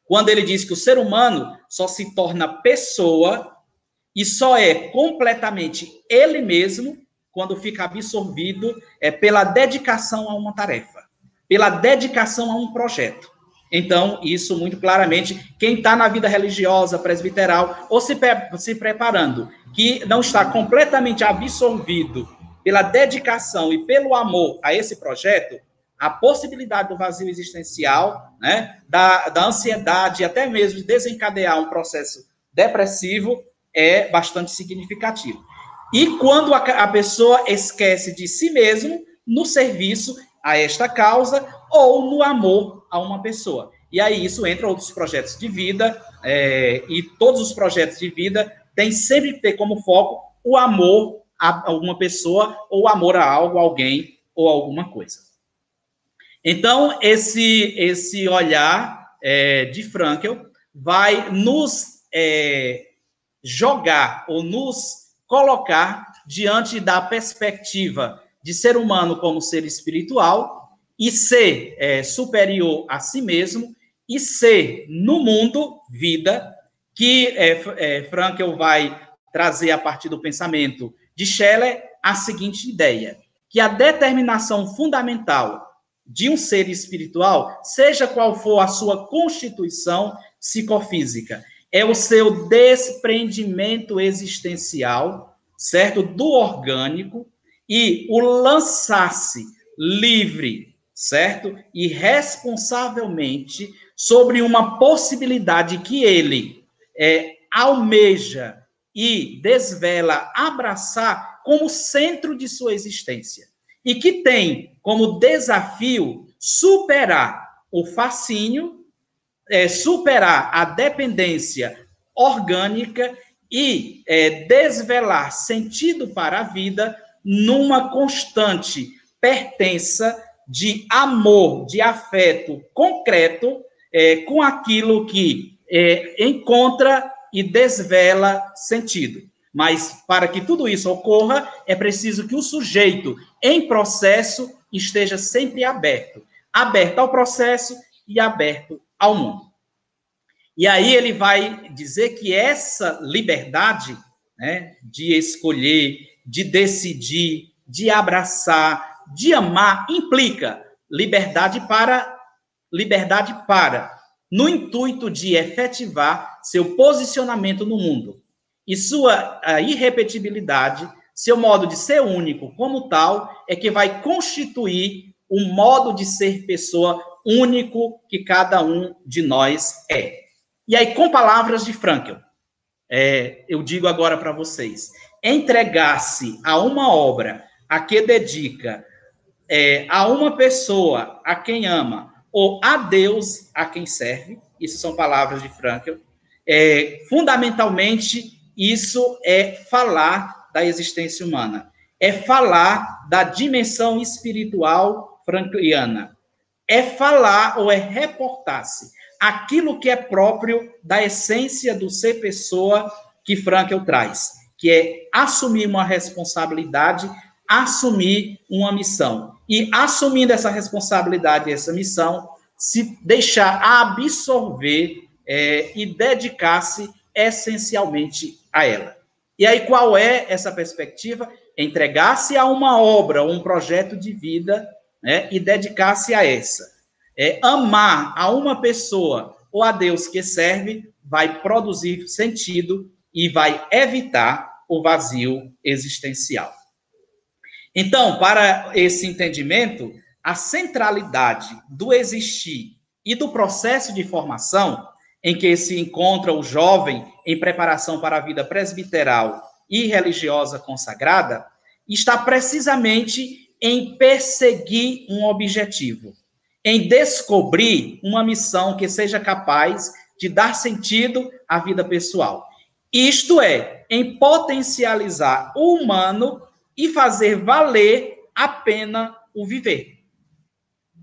Quando ele diz que o ser humano só se torna pessoa e só é completamente ele mesmo quando fica absorvido é, pela dedicação a uma tarefa, pela dedicação a um projeto. Então, isso muito claramente, quem está na vida religiosa, presbiteral, ou se, se preparando, que não está completamente absorvido pela dedicação e pelo amor a esse projeto, a possibilidade do vazio existencial, né, da, da ansiedade, até mesmo de desencadear um processo depressivo, é bastante significativo. E quando a, a pessoa esquece de si mesmo no serviço a esta causa ou no amor a uma pessoa. E aí isso entra outros projetos de vida, é, e todos os projetos de vida têm sempre que ter como foco o amor a alguma pessoa, ou amor a algo, alguém ou alguma coisa. Então, esse, esse olhar é, de Frankel vai nos é, jogar ou nos colocar diante da perspectiva de ser humano como ser espiritual e ser é, superior a si mesmo e ser no mundo vida que é, é, Frankel vai trazer a partir do pensamento de Scheller a seguinte ideia: que a determinação fundamental de um ser espiritual, seja qual for a sua constituição psicofísica, é o seu desprendimento existencial, certo? Do orgânico e o lançar-se livre, certo? E responsavelmente sobre uma possibilidade que ele é, almeja e desvela abraçar como centro de sua existência e que tem como desafio superar o fascínio, é, superar a dependência orgânica e é, desvelar sentido para a vida numa constante pertença de amor, de afeto concreto é, com aquilo que é, encontra e desvela sentido. Mas para que tudo isso ocorra, é preciso que o sujeito em processo esteja sempre aberto aberto ao processo e aberto ao mundo. E aí ele vai dizer que essa liberdade né, de escolher, de decidir, de abraçar, de amar, implica liberdade para liberdade para no intuito de efetivar seu posicionamento no mundo e sua irrepetibilidade, seu modo de ser único como tal, é que vai constituir o modo de ser pessoa único que cada um de nós é. E aí, com palavras de Frankel, é, eu digo agora para vocês: entregar-se a uma obra a que dedica, é, a uma pessoa a quem ama, ou a Deus a quem serve, isso são palavras de Frankel, é, fundamentalmente, isso é falar da existência humana, é falar da dimensão espiritual frankliana, é falar ou é reportar-se aquilo que é próprio da essência do ser pessoa que Frankel traz, que é assumir uma responsabilidade, assumir uma missão. E assumindo essa responsabilidade, essa missão, se deixar absorver é, e dedicar-se essencialmente a ela. E aí, qual é essa perspectiva? Entregar-se a uma obra, um projeto de vida, né, e dedicar-se a essa é, amar a uma pessoa ou a Deus que serve vai produzir sentido e vai evitar o vazio existencial. Então, para esse entendimento, a centralidade do existir e do processo de formação em que se encontra o jovem em preparação para a vida presbiteral e religiosa consagrada está precisamente em perseguir um objetivo, em descobrir uma missão que seja capaz de dar sentido à vida pessoal. Isto é, em potencializar o humano e fazer valer a pena o viver.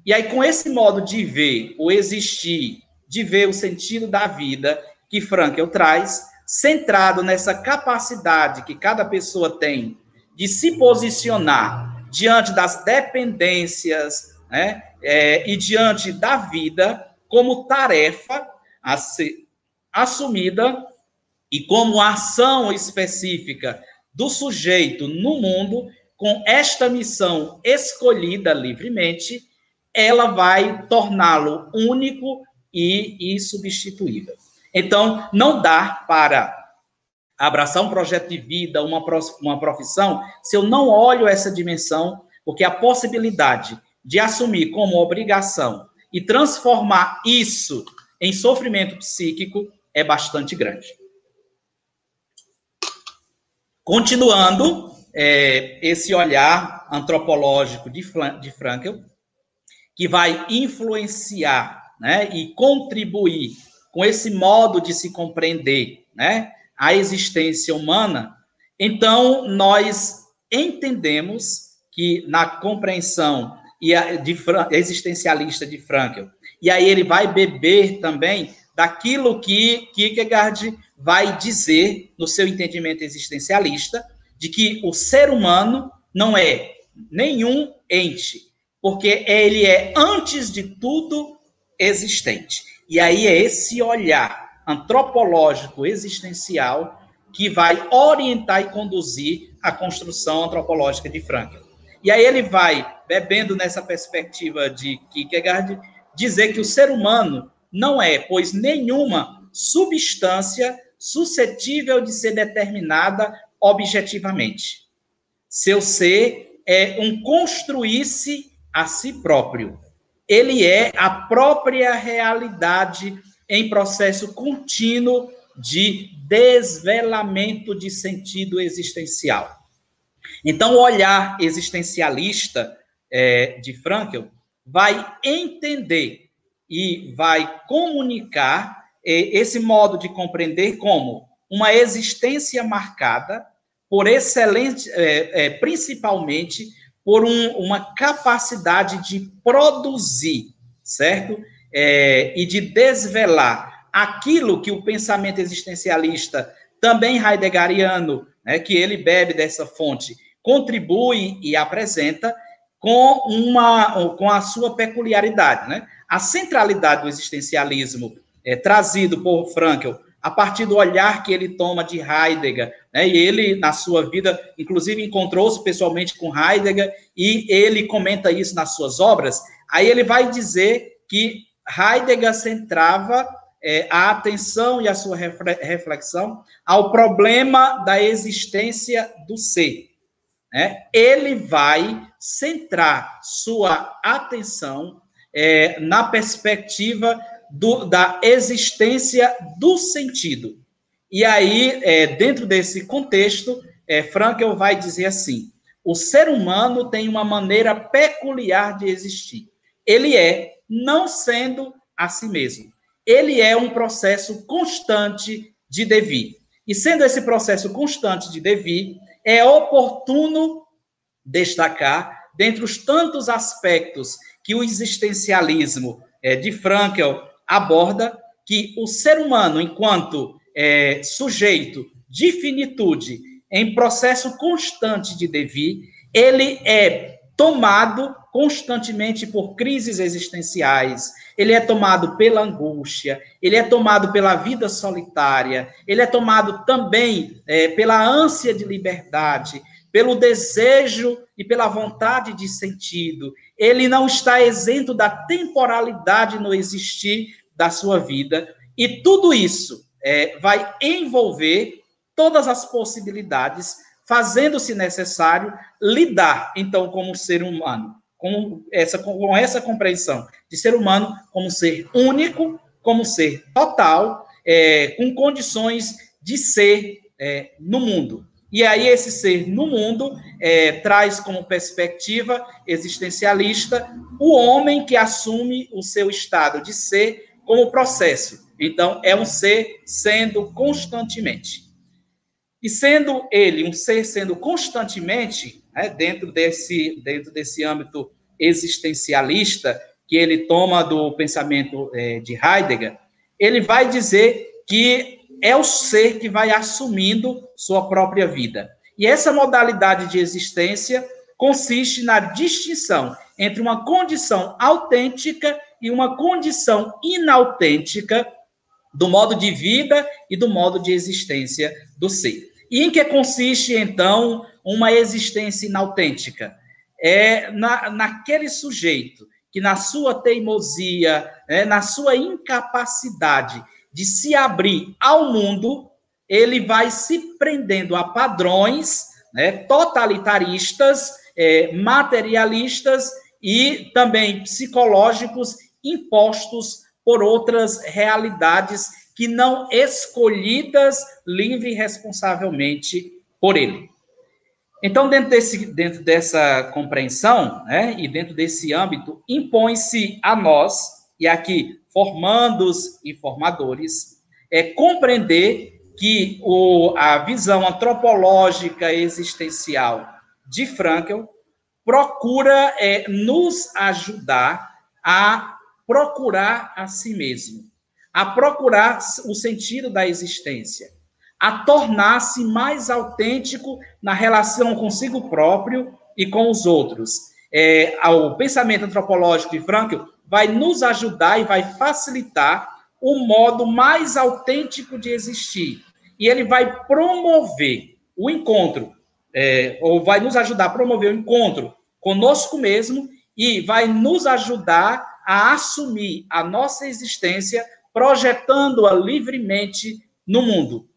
E aí, com esse modo de ver o existir, de ver o sentido da vida que Frankel traz, centrado nessa capacidade que cada pessoa tem de se posicionar diante das dependências, né, é, e diante da vida como tarefa a ser assumida e como ação específica do sujeito no mundo, com esta missão escolhida livremente, ela vai torná-lo único e insubstituível. Então, não dá para abraçar um projeto de vida, uma, uma profissão, se eu não olho essa dimensão, porque a possibilidade de assumir como obrigação e transformar isso em sofrimento psíquico é bastante grande. Continuando é, esse olhar antropológico de, de Frankel, que vai influenciar né, e contribuir com esse modo de se compreender né, a existência humana, então nós entendemos que na compreensão de, existencialista de Frankl. E aí ele vai beber também daquilo que Kierkegaard vai dizer no seu entendimento existencialista, de que o ser humano não é nenhum ente, porque ele é, antes de tudo, existente. E aí é esse olhar antropológico existencial que vai orientar e conduzir a construção antropológica de Frankl. E aí ele vai, bebendo nessa perspectiva de Kierkegaard, dizer que o ser humano não é, pois, nenhuma substância suscetível de ser determinada objetivamente. Seu ser é um construir-se a si próprio. ele é a própria realidade em processo contínuo de desvelamento de sentido existencial. Então, o olhar existencialista é, de Frankl vai entender e vai comunicar é, esse modo de compreender como uma existência marcada por excelente, é, é, principalmente por um, uma capacidade de produzir, certo? É, e de desvelar aquilo que o pensamento existencialista, também heideggeriano, né, que ele bebe dessa fonte, contribui e apresenta com uma com a sua peculiaridade, né? A centralidade do existencialismo é, trazido por Frankl a partir do olhar que ele toma de Heidegger, né? E ele na sua vida, inclusive encontrou-se pessoalmente com Heidegger e ele comenta isso nas suas obras. Aí ele vai dizer que Heidegger centrava é, a atenção e a sua reflexão ao problema da existência do ser. Né? Ele vai centrar sua atenção é, na perspectiva do, da existência do sentido. E aí, é, dentro desse contexto, é, Frankel vai dizer assim: o ser humano tem uma maneira peculiar de existir. Ele é, não sendo a si mesmo. Ele é um processo constante de devir. E sendo esse processo constante de devir, é oportuno destacar, dentre os tantos aspectos que o existencialismo é, de Frankel aborda, que o ser humano, enquanto é, sujeito de finitude, em processo constante de devir, ele é tomado constantemente por crises existenciais, ele é tomado pela angústia, ele é tomado pela vida solitária, ele é tomado também é, pela ânsia de liberdade, pelo desejo e pela vontade de sentido. Ele não está isento da temporalidade no existir da sua vida. E tudo isso é, vai envolver todas as possibilidades, fazendo-se necessário lidar, então, como ser humano, com essa, com essa compreensão de ser humano como ser único, como ser total, é, com condições de ser é, no mundo. E aí, esse ser no mundo é, traz como perspectiva existencialista o homem que assume o seu estado de ser como processo. Então, é um ser sendo constantemente. E sendo ele um ser sendo constantemente, né, dentro, desse, dentro desse âmbito existencialista, que ele toma do pensamento é, de Heidegger, ele vai dizer que é o ser que vai assumindo sua própria vida. E essa modalidade de existência consiste na distinção entre uma condição autêntica e uma condição inautêntica do modo de vida e do modo de existência do ser. E em que consiste, então, uma existência inautêntica? É na, naquele sujeito que, na sua teimosia, é, na sua incapacidade de se abrir ao mundo, ele vai se prendendo a padrões né, totalitaristas, é, materialistas e também psicológicos impostos por outras realidades que não escolhidas livre e responsavelmente por ele. Então, dentro, desse, dentro dessa compreensão, né, e dentro desse âmbito, impõe-se a nós, e aqui formandos e formadores, é compreender que o, a visão antropológica existencial de Frankl procura é, nos ajudar a procurar a si mesmo, a procurar o sentido da existência, a tornar-se mais autêntico na relação consigo próprio e com os outros. É, o pensamento antropológico de Frankl vai nos ajudar e vai facilitar o modo mais autêntico de existir. E ele vai promover o encontro, é, ou vai nos ajudar a promover o encontro conosco mesmo e vai nos ajudar a assumir a nossa existência, projetando-a livremente no mundo.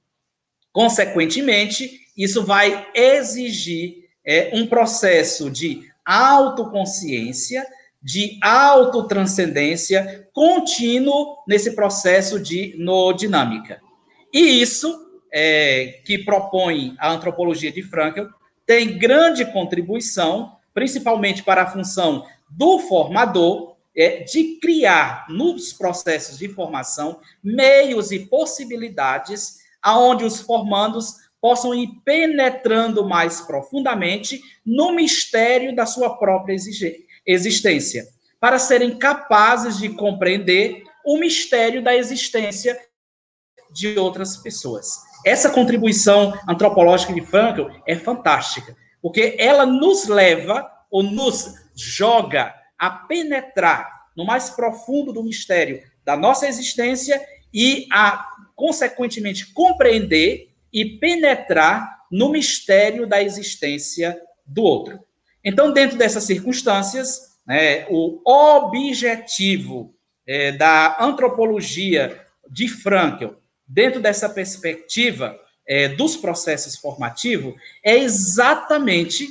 Consequentemente, isso vai exigir é, um processo de autoconsciência de autotranscendência contínuo nesse processo de no dinâmica. E isso é, que propõe a antropologia de Frankl tem grande contribuição, principalmente para a função do formador, é, de criar nos processos de formação meios e possibilidades aonde os formandos possam ir penetrando mais profundamente no mistério da sua própria existência, para serem capazes de compreender o mistério da existência de outras pessoas. Essa contribuição antropológica de Frankl é fantástica, porque ela nos leva ou nos joga a penetrar no mais profundo do mistério da nossa existência e a, consequentemente, compreender e penetrar no mistério da existência do outro. Então, dentro dessas circunstâncias, né, o objetivo é, da antropologia de Frankl, dentro dessa perspectiva é, dos processos formativos, é exatamente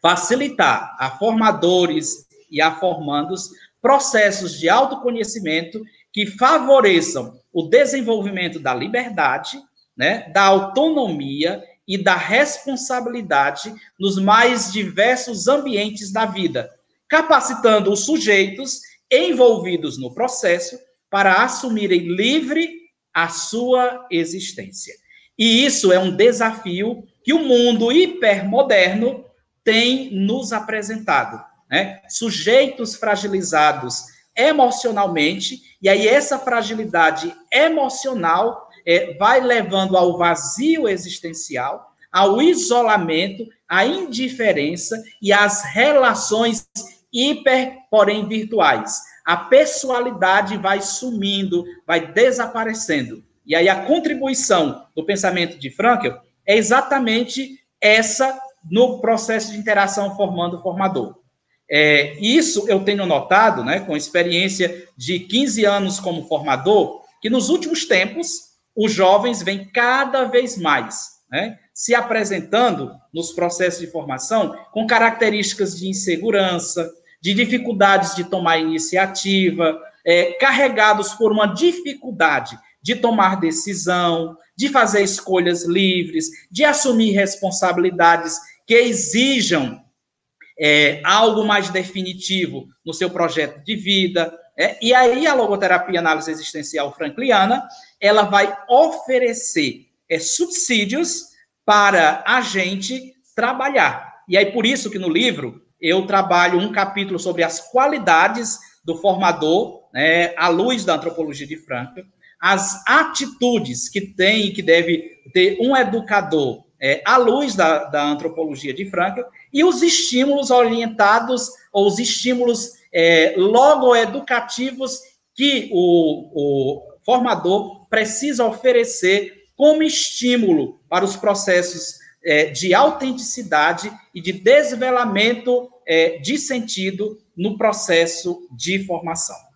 facilitar a formadores e a formandos processos de autoconhecimento que favoreçam o desenvolvimento da liberdade, né, da autonomia e da responsabilidade nos mais diversos ambientes da vida, capacitando os sujeitos envolvidos no processo para assumirem livre a sua existência. E isso é um desafio que o mundo hipermoderno tem nos apresentado. Né? Sujeitos fragilizados emocionalmente, e aí essa fragilidade emocional é, vai levando ao vazio existencial, ao isolamento, à indiferença e às relações hiper, porém virtuais. A pessoalidade vai sumindo, vai desaparecendo. E aí a contribuição do pensamento de Frankl é exatamente essa no processo de interação formando formador. É, isso eu tenho notado, né, com experiência de 15 anos como formador, que nos últimos tempos os jovens vêm cada vez mais né, se apresentando nos processos de formação com características de insegurança, de dificuldades de tomar iniciativa, é, carregados por uma dificuldade de tomar decisão, de fazer escolhas livres, de assumir responsabilidades que exijam é, algo mais definitivo no seu projeto de vida. É, e aí a logoterapia análise existencial frankliana ela vai oferecer é, subsídios para a gente trabalhar. E aí, por isso que no livro eu trabalho um capítulo sobre as qualidades do formador, né, à luz da antropologia de Frankl, as atitudes que tem e que deve ter um educador é, à luz da, da antropologia de Frankl, e os estímulos orientados, ou os estímulos é, logoeducativos que o, o formador precisa oferecer como estímulo para os processos é, de autenticidade e de desvelamento é, de sentido no processo de formação.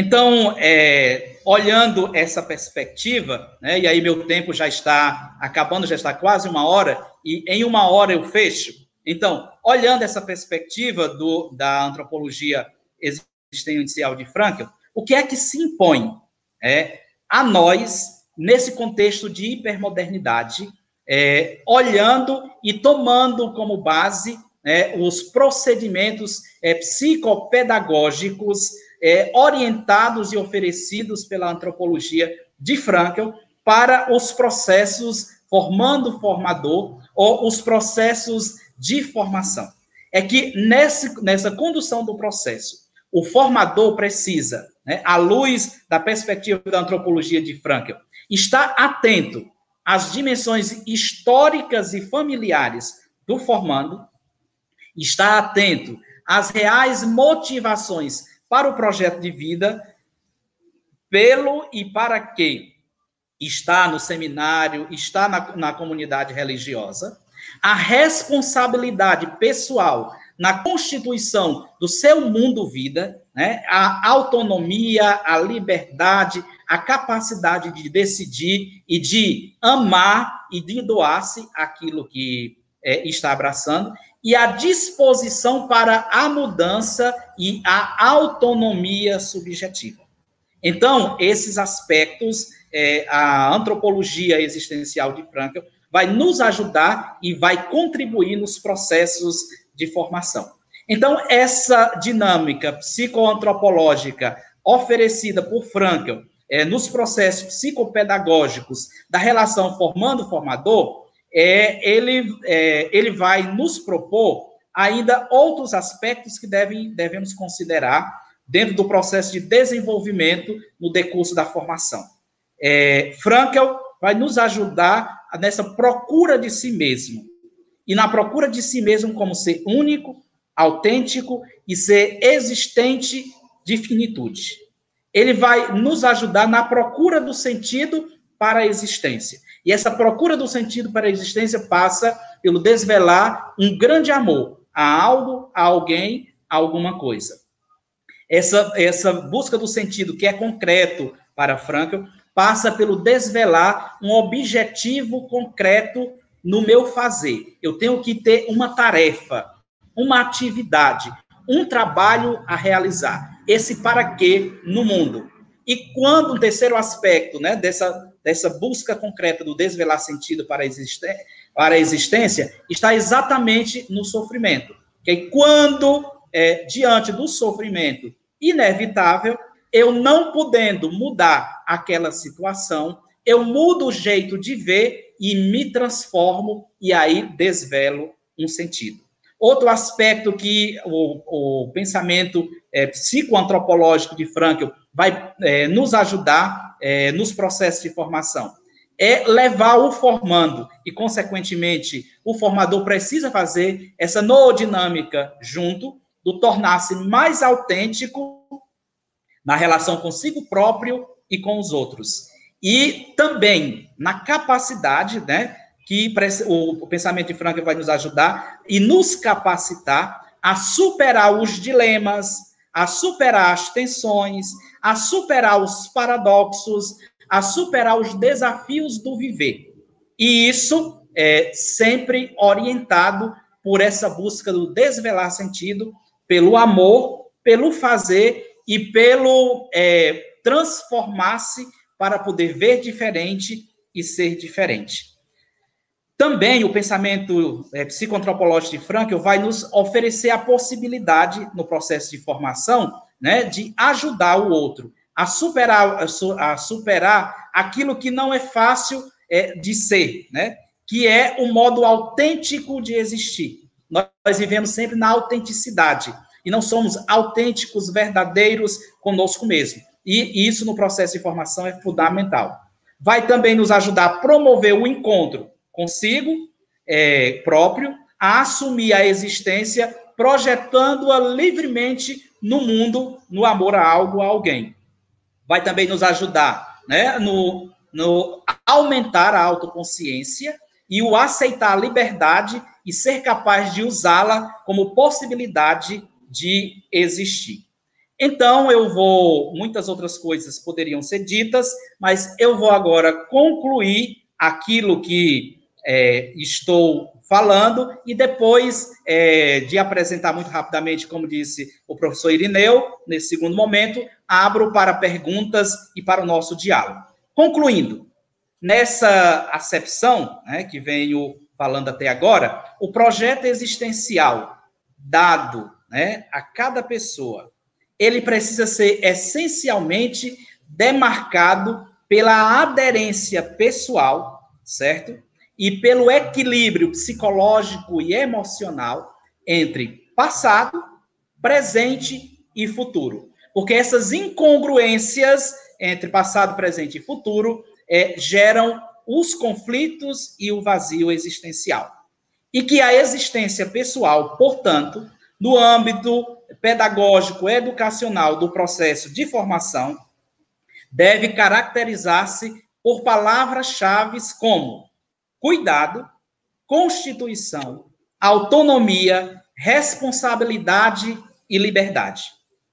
Então, é, olhando essa perspectiva, né, e aí meu tempo já está acabando, já está quase uma hora, e em uma hora eu fecho. Então, olhando essa perspectiva do, da antropologia existencial de Frankl, o que é que se impõe é, a nós nesse contexto de hipermodernidade, é, olhando e tomando como base é, os procedimentos é, psicopedagógicos é, orientados e oferecidos pela antropologia de Frankl para os processos formando formador ou os processos de formação. É que nessa, nessa condução do processo, o formador precisa, né, à luz da perspectiva da antropologia de Frankl, estar atento às dimensões históricas e familiares do formando, estar atento às reais motivações para o projeto de vida, pelo e para que está no seminário, está na, na comunidade religiosa, a responsabilidade pessoal na constituição do seu mundo-vida, né, a autonomia, a liberdade, a capacidade de decidir e de amar e de doar-se aquilo que é, está abraçando, e a disposição para a mudança e a autonomia subjetiva. Então, esses aspectos, é, a antropologia existencial de Frankl vai nos ajudar e vai contribuir nos processos de formação. Então, essa dinâmica psicoantropológica oferecida por Frankl é, nos processos psicopedagógicos da relação formando-formador, é, ele, é, ele vai nos propor ainda outros aspectos que devem, devemos considerar dentro do processo de desenvolvimento no decurso da formação. É, Frankel vai nos ajudar nessa procura de si mesmo. E na procura de si mesmo como ser único, autêntico e ser existente de finitude. Ele vai nos ajudar na procura do sentido para a existência. E essa procura do sentido para a existência passa pelo desvelar um grande amor a algo, a alguém, a alguma coisa. Essa, essa busca do sentido que é concreto para Frankl passa pelo desvelar um objetivo concreto no meu fazer. Eu tenho que ter uma tarefa, uma atividade, um trabalho a realizar. Esse para quê no mundo. E quando um terceiro aspecto né, dessa dessa busca concreta do desvelar sentido para a, existência, está exatamente no sofrimento. Que quando, é, diante do sofrimento inevitável, eu não podendo mudar aquela situação, eu mudo o jeito de ver e me transformo, e aí desvelo um sentido. Outro aspecto que o, o pensamento é, psicoantropológico de Frankl vai é, nos ajudar é, nos processos de formação é levar o formando e, consequentemente, o formador precisa fazer essa noodinâmica junto do tornar-se mais autêntico na relação consigo próprio e com os outros. E também na capacidade, né, que o pensamento de Frank vai nos ajudar e nos capacitar a superar os dilemas, a superar as tensões, a superar os paradoxos, a superar os desafios do viver. E isso é sempre orientado por essa busca do desvelar sentido, pelo amor, pelo fazer e pelo é, transformar-se para poder ver diferente e ser diferente. Também o pensamento é, psicoantropológico de Frankl vai nos oferecer a possibilidade, no processo de formação, né, de ajudar o outro a superar, a superar aquilo que não é fácil é, de ser, né? que é o modo autêntico de existir. Nós vivemos sempre na autenticidade e não somos autênticos, verdadeiros conosco mesmo. E isso no processo de formação é fundamental. Vai também nos ajudar a promover o encontro consigo é, próprio, a assumir a existência, projetando-a livremente no mundo, no amor a algo, a alguém. Vai também nos ajudar né, no, no aumentar a autoconsciência e o aceitar a liberdade e ser capaz de usá-la como possibilidade de existir. Então, eu vou. Muitas outras coisas poderiam ser ditas, mas eu vou agora concluir aquilo que é, estou falando, e depois é, de apresentar muito rapidamente, como disse o professor Irineu, nesse segundo momento, abro para perguntas e para o nosso diálogo. Concluindo, nessa acepção né, que venho falando até agora, o projeto existencial dado né, a cada pessoa, ele precisa ser essencialmente demarcado pela aderência pessoal, certo? E pelo equilíbrio psicológico e emocional entre passado, presente e futuro. Porque essas incongruências entre passado, presente e futuro é, geram os conflitos e o vazio existencial. E que a existência pessoal, portanto, no âmbito pedagógico educacional do processo de formação, deve caracterizar-se por palavras-chave como cuidado, constituição, autonomia, responsabilidade e liberdade.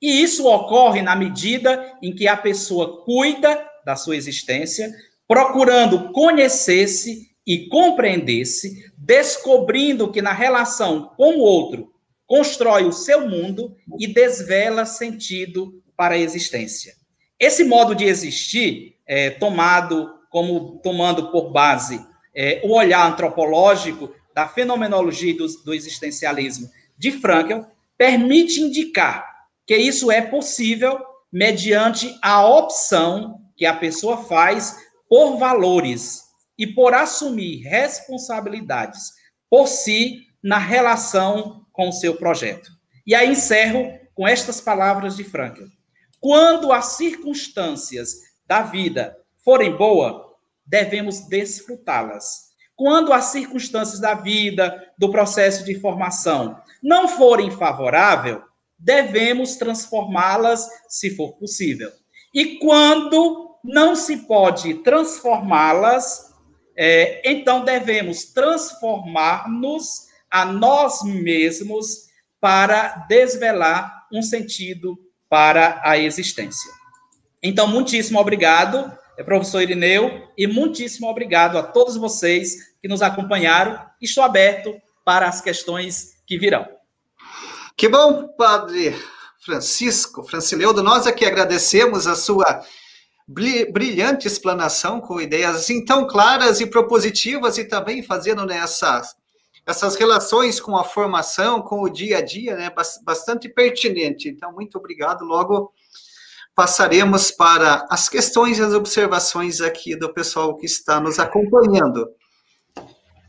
E isso ocorre na medida em que a pessoa cuida da sua existência, procurando conhecer-se e compreender-se, descobrindo que na relação com o outro constrói o seu mundo e desvela sentido para a existência. Esse modo de existir, é, tomado como tomando por base é, o olhar antropológico da fenomenologia do, do existencialismo de Frankl, permite indicar que isso é possível mediante a opção que a pessoa faz por valores e por assumir responsabilidades por si na relação com o seu projeto. E aí encerro com estas palavras de Frankl. Quando as circunstâncias da vida forem boas, devemos desfrutá-las. Quando as circunstâncias da vida, do processo de formação, não forem favoráveis, devemos transformá-las se for possível. E quando não se pode transformá-las, é, então devemos transformar-nos a nós mesmos para desvelar um sentido para a existência. Então, muitíssimo obrigado, professor Irineu, e muitíssimo obrigado a todos vocês que nos acompanharam. Estou aberto para as questões que virão. Que bom, Padre Francisco, Francileudo, nós aqui agradecemos a sua brilhante explanação com ideias assim tão claras e propositivas e também fazendo nessas essas relações com a formação, com o dia a dia, né, bastante pertinente. Então, muito obrigado. Logo passaremos para as questões e as observações aqui do pessoal que está nos acompanhando.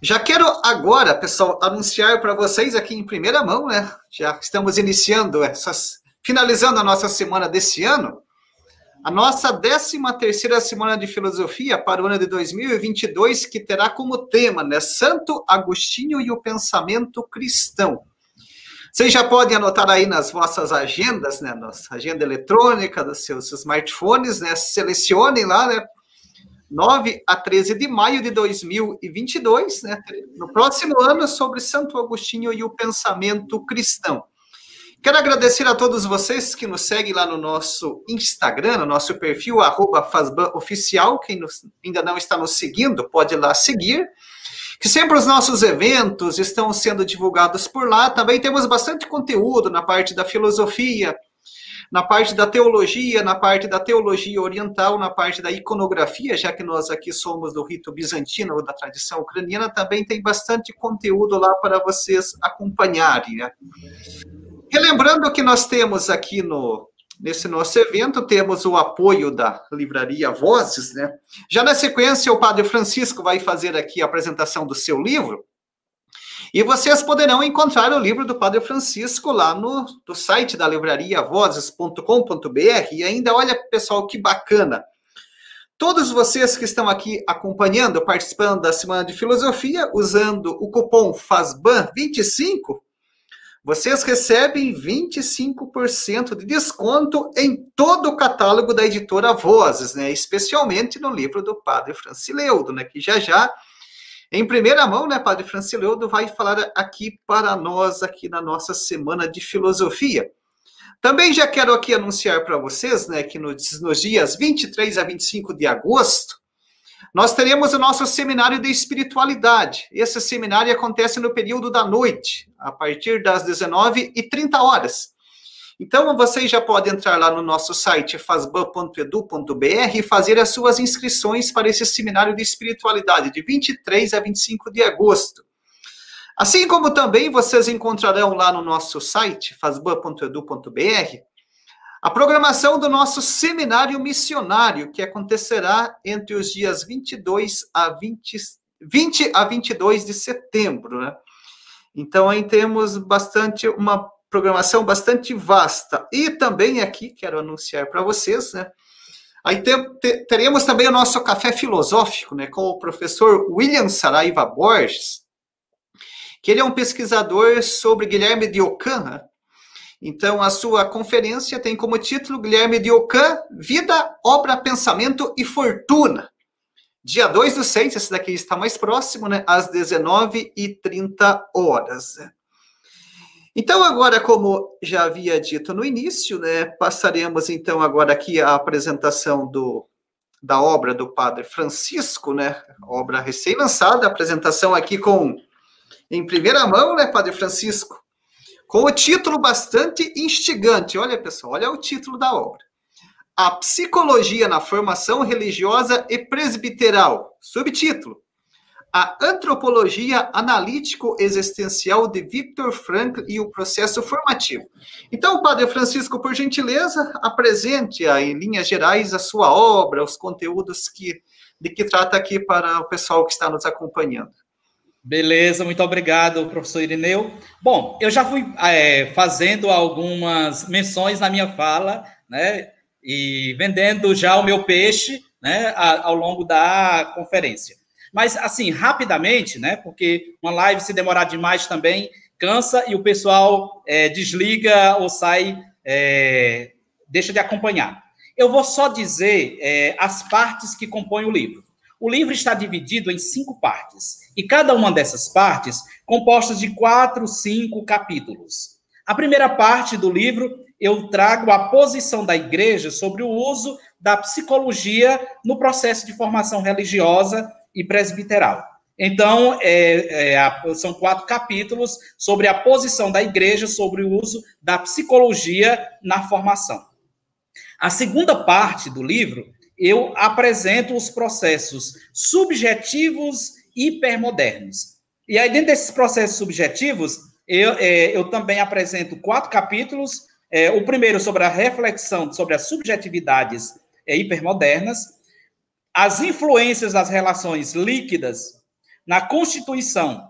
Já quero agora, pessoal, anunciar para vocês aqui em primeira mão, né? Já estamos iniciando essas, finalizando a nossa semana desse ano, a nossa 13 terceira semana de filosofia para o ano de 2022, que terá como tema, né, Santo Agostinho e o pensamento cristão. Vocês já podem anotar aí nas vossas agendas, né, nossa agenda eletrônica dos seus smartphones, né, selecionem lá, né, 9 a 13 de maio de 2022, né, no próximo ano, sobre Santo Agostinho e o pensamento cristão. Quero agradecer a todos vocês que nos seguem lá no nosso Instagram, no nosso perfil, arroba Oficial. Quem nos, ainda não está nos seguindo, pode ir lá seguir. Que sempre os nossos eventos estão sendo divulgados por lá. Também temos bastante conteúdo na parte da filosofia, na parte da teologia, na parte da teologia oriental, na parte da iconografia, já que nós aqui somos do rito bizantino ou da tradição ucraniana, também tem bastante conteúdo lá para vocês acompanharem. Né? Relembrando que nós temos aqui no nesse nosso evento temos o apoio da livraria Vozes, né? Já na sequência o Padre Francisco vai fazer aqui a apresentação do seu livro. E vocês poderão encontrar o livro do Padre Francisco lá no, no site da livraria vozes.com.br. E ainda, olha, pessoal, que bacana. Todos vocês que estão aqui acompanhando, participando da Semana de Filosofia, usando o cupom FASBAN25, vocês recebem 25% de desconto em todo o catálogo da editora Vozes, né? Especialmente no livro do Padre Francileudo, né? Que já já, em primeira mão, né, Padre Francileudo vai falar aqui para nós, aqui na nossa semana de filosofia. Também já quero aqui anunciar para vocês, né, que nos, nos dias 23 a 25 de agosto, nós teremos o nosso seminário de espiritualidade. Esse seminário acontece no período da noite, a partir das 19h30 horas. Então, vocês já podem entrar lá no nosso site fasban.edu.br e fazer as suas inscrições para esse seminário de espiritualidade, de 23 a 25 de agosto. Assim como também vocês encontrarão lá no nosso site, fasban.edu.br, a programação do nosso seminário missionário, que acontecerá entre os dias 22 a 20, 20 a 22 de setembro, né? Então, aí temos bastante, uma programação bastante vasta. E também aqui, quero anunciar para vocês, né? Aí tem, teremos também o nosso café filosófico, né? Com o professor William Saraiva Borges, que ele é um pesquisador sobre Guilherme de Ockham, né? Então, a sua conferência tem como título Guilherme de Ocã, Vida, Obra, Pensamento e Fortuna. Dia 2 do 6, esse daqui está mais próximo, né? Às 19h30 horas. Então, agora, como já havia dito no início, né? Passaremos, então, agora aqui a apresentação do, da obra do Padre Francisco, né? Obra recém-lançada, apresentação aqui com em primeira mão, né, Padre Francisco? Com o título bastante instigante. Olha, pessoal, olha o título da obra. A Psicologia na Formação Religiosa e Presbiteral. Subtítulo: A Antropologia Analítico-Existencial de Viktor Frankl e o Processo Formativo. Então, Padre Francisco, por gentileza, apresente em linhas gerais a sua obra, os conteúdos que, de que trata aqui para o pessoal que está nos acompanhando. Beleza, muito obrigado, professor Irineu. Bom, eu já fui é, fazendo algumas menções na minha fala, né? e vendendo já o meu peixe né, ao longo da conferência. Mas, assim, rapidamente, né, porque uma live, se demorar demais também, cansa e o pessoal é, desliga ou sai, é, deixa de acompanhar. Eu vou só dizer é, as partes que compõem o livro. O livro está dividido em cinco partes, e cada uma dessas partes compostas de quatro, cinco capítulos. A primeira parte do livro eu trago a posição da igreja sobre o uso da psicologia no processo de formação religiosa e presbiteral. Então, é, é, são quatro capítulos sobre a posição da igreja sobre o uso da psicologia na formação. A segunda parte do livro, eu apresento os processos subjetivos hipermodernos. E aí, dentro desses processos subjetivos, eu, é, eu também apresento quatro capítulos é, o primeiro sobre a reflexão sobre as subjetividades é, hipermodernas, as influências das relações líquidas na constituição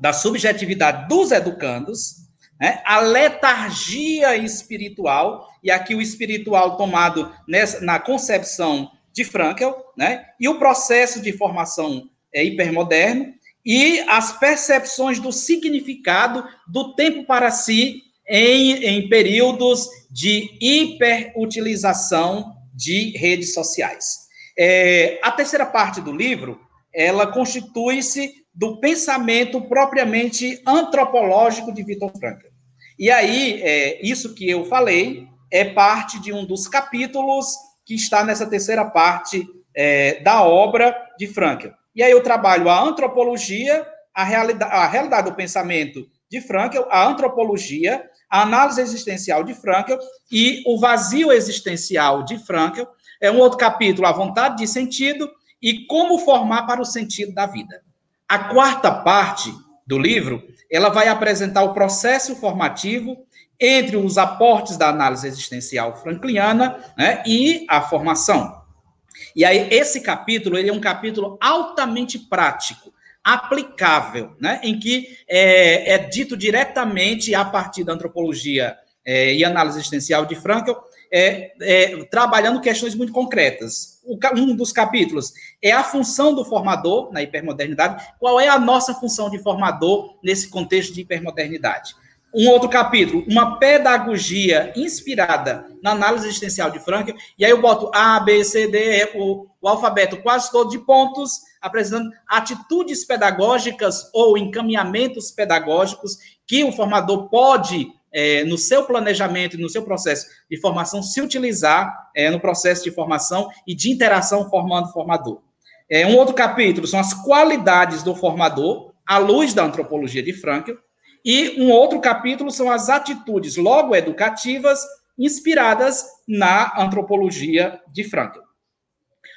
da subjetividade dos educandos, né, a letargia espiritual, e aqui o espiritual tomado nessa, na concepção de Frankel, né, e o processo de formação é, hipermoderno, e as percepções do significado do tempo para si em, em períodos de hiperutilização de redes sociais. É, a terceira parte do livro, ela constitui-se do pensamento propriamente antropológico de Vitor Frankl. E aí, é, isso que eu falei é parte de um dos capítulos que está nessa terceira parte é, da obra de Frankl. E aí eu trabalho a antropologia, a realidade, a realidade do pensamento de Frankl, a antropologia, a análise existencial de Frankl e o vazio existencial de Frankl. É um outro capítulo, a vontade de sentido e como formar para o sentido da vida. A quarta parte do livro, ela vai apresentar o processo formativo entre os aportes da análise existencial frankliana né, e a formação. E aí, esse capítulo, ele é um capítulo altamente prático aplicável, né, em que é, é dito diretamente a partir da antropologia é, e análise existencial de Frankl, é, é, trabalhando questões muito concretas. O, um dos capítulos é a função do formador na hipermodernidade. Qual é a nossa função de formador nesse contexto de hipermodernidade? Um outro capítulo, uma pedagogia inspirada na análise existencial de Frankl, e aí eu boto A, B, C, D, E, o, o alfabeto quase todo de pontos, apresentando atitudes pedagógicas ou encaminhamentos pedagógicos que o formador pode, é, no seu planejamento e no seu processo de formação, se utilizar é, no processo de formação e de interação formando-formador. É, um outro capítulo são as qualidades do formador, à luz da antropologia de Frankl, e um outro capítulo são as atitudes logo educativas inspiradas na antropologia de Frankl.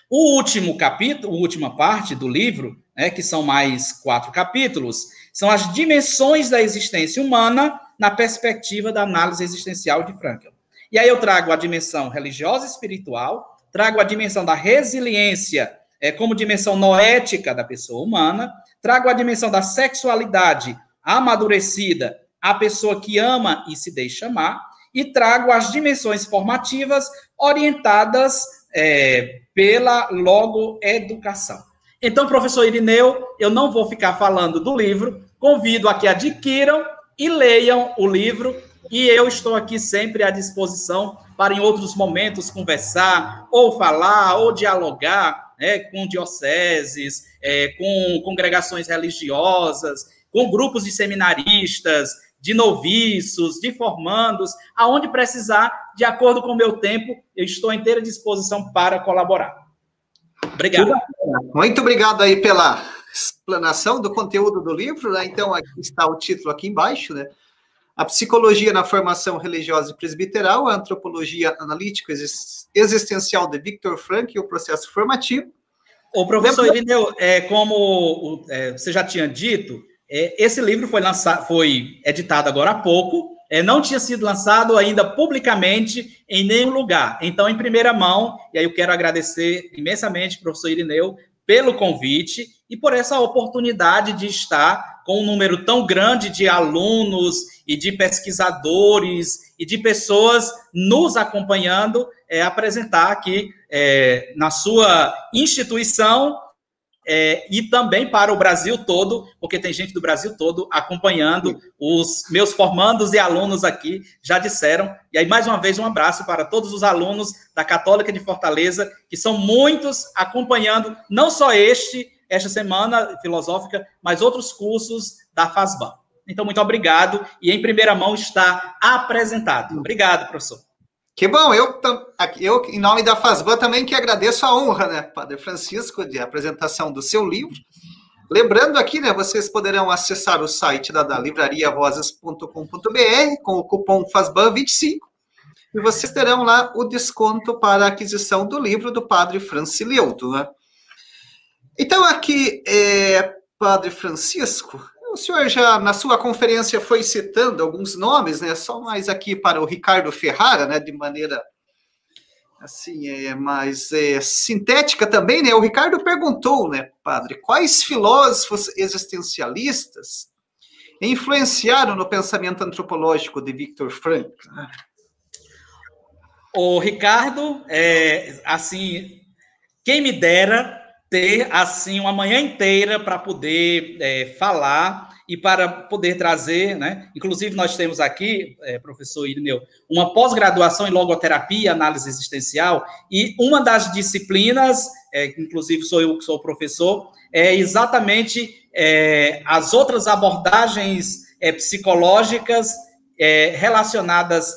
O último capítulo, a última parte do livro, né, que são mais quatro capítulos, são as dimensões da existência humana na perspectiva da análise existencial de Frankl. E aí eu trago a dimensão religiosa e espiritual, trago a dimensão da resiliência é, como dimensão noética da pessoa humana, trago a dimensão da sexualidade amadurecida, a pessoa que ama e se deixa amar, e trago as dimensões formativas orientadas é, pela logoeducação. Então, professor Irineu, eu não vou ficar falando do livro, convido a que adquiram e leiam o livro, e eu estou aqui sempre à disposição para, em outros momentos, conversar, ou falar, ou dialogar né, com dioceses, é, com congregações religiosas, com grupos de seminaristas, de noviços, de formandos, aonde precisar, de acordo com o meu tempo, eu estou à inteira disposição para colaborar. Obrigado. Muito obrigado aí pela explanação do conteúdo do livro, né? Então, aqui está o título aqui embaixo, né? A psicologia na formação religiosa e presbiteral, a antropologia analítico existencial de Victor Frank e o processo formativo. O professor Irineu, é, como é, você já tinha dito, esse livro foi lançado, foi editado agora há pouco, é, não tinha sido lançado ainda publicamente em nenhum lugar. Então, em primeira mão, e aí eu quero agradecer imensamente, professor Irineu, pelo convite e por essa oportunidade de estar com um número tão grande de alunos e de pesquisadores e de pessoas nos acompanhando, é, apresentar aqui é, na sua instituição é, e também para o Brasil todo, porque tem gente do Brasil todo acompanhando os meus formandos e alunos aqui, já disseram. E aí, mais uma vez, um abraço para todos os alunos da Católica de Fortaleza, que são muitos acompanhando não só este, esta semana filosófica, mas outros cursos da FASBAN. Então, muito obrigado. E em primeira mão está apresentado. Obrigado, professor. Que bom, eu, eu, em nome da FASBAN, também que agradeço a honra, né, Padre Francisco, de apresentação do seu livro. Lembrando aqui, né, vocês poderão acessar o site da, da livrariavozes.com.br com o cupom FASBAN25 e vocês terão lá o desconto para a aquisição do livro do Padre Francileuto, né? Então, aqui, é, Padre Francisco, o senhor já, na sua conferência, foi citando alguns nomes, né? Só mais aqui para o Ricardo Ferrara, né? De maneira assim, é mais é, sintética também, né? O Ricardo perguntou, né, padre, quais filósofos existencialistas influenciaram no pensamento antropológico de Viktor Frankl? O Ricardo, é, assim, quem me dera ter assim uma manhã inteira para poder é, falar e para poder trazer, né? Inclusive nós temos aqui, é, professor Irineu, uma pós-graduação em logoterapia, análise existencial e uma das disciplinas, é, inclusive sou eu que sou professor, é exatamente é, as outras abordagens é, psicológicas é, relacionadas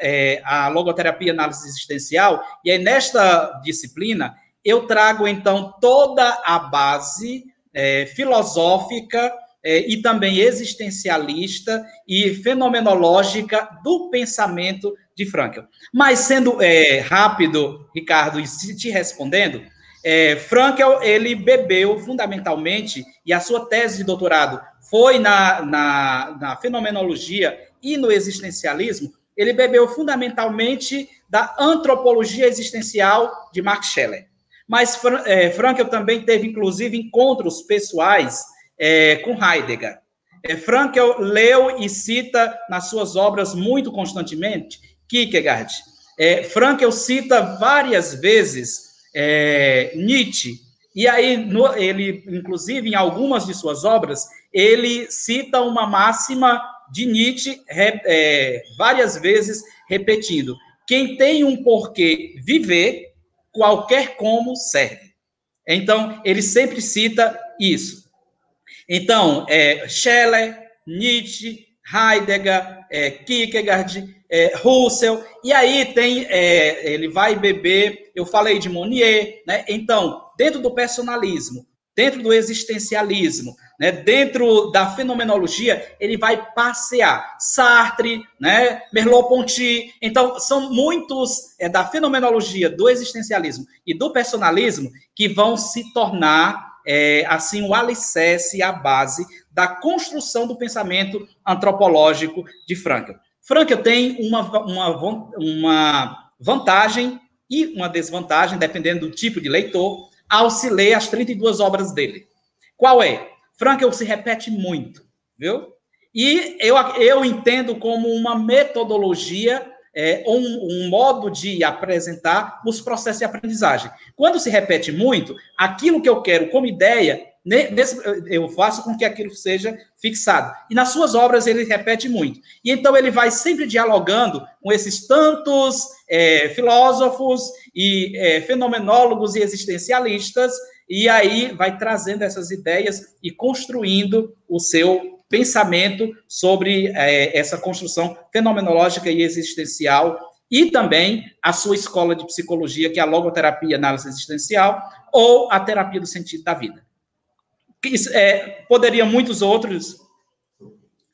é, a logoterapia análise existencial, e aí nesta disciplina eu trago então toda a base é, filosófica é, e também existencialista e fenomenológica do pensamento de Frankl. Mas sendo é, rápido, Ricardo, e te respondendo, é, Frankl ele bebeu fundamentalmente e a sua tese de doutorado foi na, na, na fenomenologia e no existencialismo. Ele bebeu fundamentalmente da antropologia existencial de Max Scheler. Mas é, Frankel também teve, inclusive, encontros pessoais é, com Heidegger. É, Frankel leu e cita nas suas obras muito constantemente Kierkegaard. É, Frankel cita várias vezes é, Nietzsche. E aí, no, ele, inclusive, em algumas de suas obras, ele cita uma máxima de Nietzsche é, várias vezes repetindo: quem tem um porquê viver qualquer como serve. Então, ele sempre cita isso. Então, é, Scheller, Nietzsche, Heidegger, é, Kierkegaard, é, Russell, e aí tem, é, ele vai beber, eu falei de Monnier, né? Então, dentro do personalismo, dentro do existencialismo, né, dentro da fenomenologia, ele vai passear. Sartre, né, Merleau-Ponty. Então, são muitos é, da fenomenologia, do existencialismo e do personalismo que vão se tornar, é, assim, o alicerce a base da construção do pensamento antropológico de Frankl. Frankl tem uma, uma, uma vantagem e uma desvantagem, dependendo do tipo de leitor, ao se ler as 32 obras dele. Qual é? Frankel se repete muito, viu? E eu, eu entendo como uma metodologia, é, um, um modo de apresentar os processos de aprendizagem. Quando se repete muito, aquilo que eu quero como ideia, nesse, eu faço com que aquilo seja fixado. E nas suas obras ele repete muito. E então ele vai sempre dialogando com esses tantos é, filósofos e é, fenomenólogos e existencialistas e aí vai trazendo essas ideias e construindo o seu pensamento sobre é, essa construção fenomenológica e existencial e também a sua escola de psicologia, que é a logoterapia análise existencial, ou a terapia do sentido da vida. É, poderia muitos outros,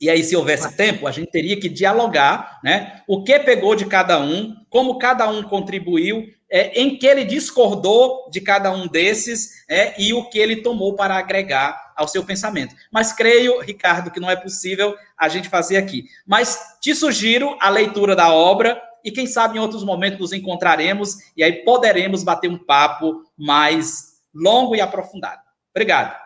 e aí, se houvesse tempo, a gente teria que dialogar, né? O que pegou de cada um, como cada um contribuiu, é, em que ele discordou de cada um desses, é, e o que ele tomou para agregar ao seu pensamento. Mas creio, Ricardo, que não é possível a gente fazer aqui. Mas te sugiro a leitura da obra e quem sabe em outros momentos nos encontraremos e aí poderemos bater um papo mais longo e aprofundado. Obrigado.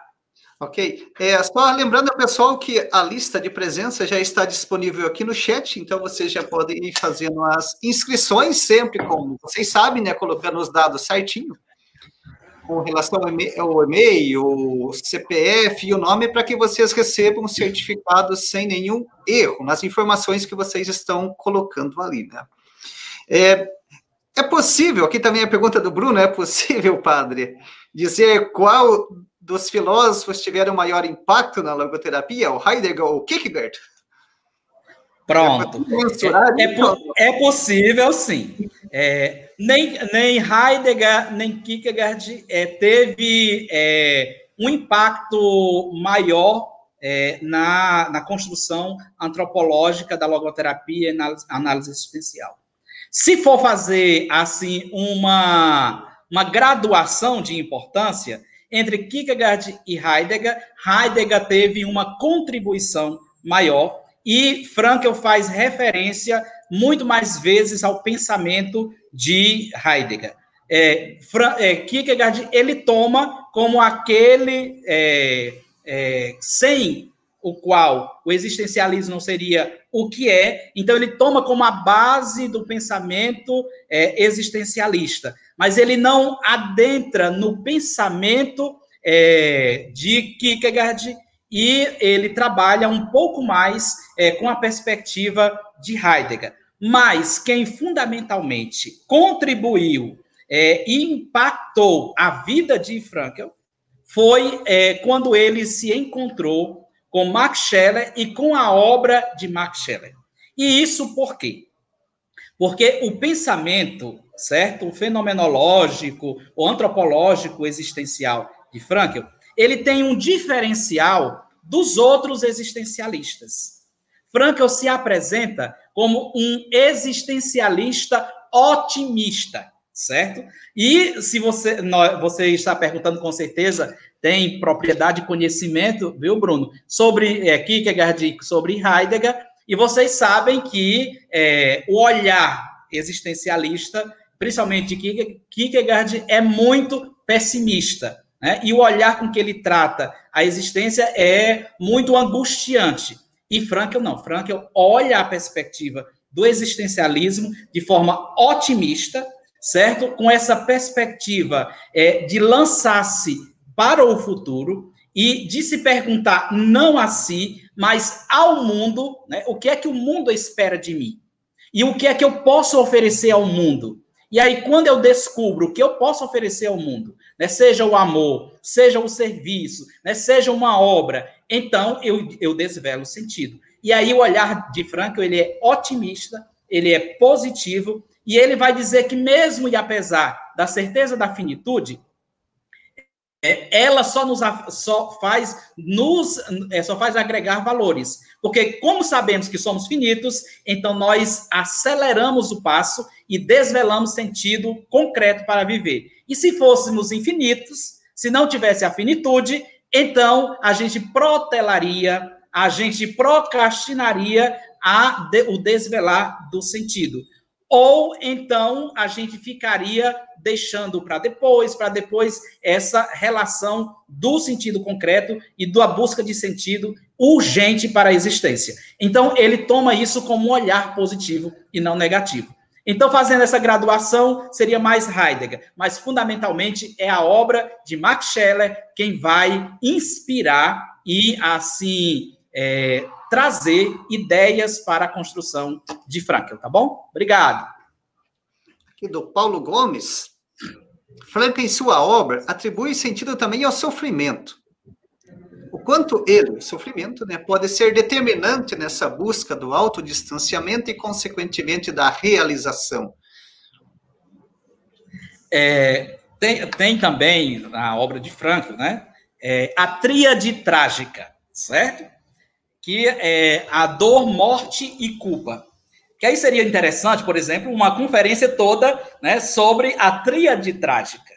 Ok. É, só lembrando ao pessoal que a lista de presença já está disponível aqui no chat, então vocês já podem ir fazendo as inscrições sempre, como vocês sabem, né? Colocando os dados certinho com relação ao e-mail, o CPF e o nome, para que vocês recebam o certificado sem nenhum erro nas informações que vocês estão colocando ali, né? É, é possível, aqui também a pergunta do Bruno, é possível, padre, dizer qual dos filósofos tiveram maior impacto na logoterapia, o Heidegger ou o Kierkegaard? Pronto. É, é, é, possível, sim. É, nem, nem Heidegger, nem Kierkegaard é, teve é, um impacto maior é, na, na construção antropológica da logoterapia e análise, análise existencial. Se for fazer, assim, uma, uma graduação de importância entre Kierkegaard e Heidegger, Heidegger teve uma contribuição maior, e Frankel faz referência muito mais vezes ao pensamento de Heidegger. É, é, Kierkegaard ele toma como aquele é, é, sem o qual o existencialismo não seria o que é, então ele toma como a base do pensamento é, existencialista, mas ele não adentra no pensamento é, de Kierkegaard e ele trabalha um pouco mais é, com a perspectiva de Heidegger. Mas quem fundamentalmente contribuiu é, e impactou a vida de Frankel foi é, quando ele se encontrou com Max Scheler e com a obra de Max Scheler. E isso por quê? Porque o pensamento, certo? O fenomenológico, o antropológico existencial de Frankel, ele tem um diferencial dos outros existencialistas. Frankel se apresenta como um existencialista otimista, certo? E se você, você está perguntando com certeza, tem propriedade e conhecimento, viu, Bruno, sobre é, Kierkegaard, sobre Heidegger, e vocês sabem que é, o olhar existencialista, principalmente de Kierkegaard, é muito pessimista. Né? E o olhar com que ele trata a existência é muito angustiante. E Frankel não. Frankel olha a perspectiva do existencialismo de forma otimista, certo? Com essa perspectiva é, de lançar-se para o futuro e de se perguntar não a si, mas ao mundo, né? O que é que o mundo espera de mim? E o que é que eu posso oferecer ao mundo? E aí, quando eu descubro o que eu posso oferecer ao mundo, né, seja o amor, seja o serviço, né, seja uma obra, então eu, eu desvelo o sentido. E aí o olhar de Franco, ele é otimista, ele é positivo, e ele vai dizer que mesmo e apesar da certeza da finitude, ela só nos só faz nos é, só faz agregar valores, porque como sabemos que somos finitos, então nós aceleramos o passo e desvelamos sentido concreto para viver. E se fôssemos infinitos, se não tivesse a finitude, então a gente protelaria, a gente procrastinaria a de, o desvelar do sentido. Ou então a gente ficaria deixando para depois, para depois essa relação do sentido concreto e da busca de sentido urgente para a existência. Então ele toma isso como um olhar positivo e não negativo. Então, fazendo essa graduação, seria mais Heidegger, mas fundamentalmente é a obra de Max Scheler quem vai inspirar e, assim, é, trazer ideias para a construção de Frankel, tá bom? Obrigado. Aqui do Paulo Gomes. Frankel, em sua obra, atribui sentido também ao sofrimento. O quanto ele, o sofrimento, né, pode ser determinante nessa busca do autodistanciamento e, consequentemente, da realização. É, tem, tem também na obra de Franco, né, é, a tríade trágica, certo? Que é a dor, morte e culpa. Que aí seria interessante, por exemplo, uma conferência toda né, sobre a tríade trágica.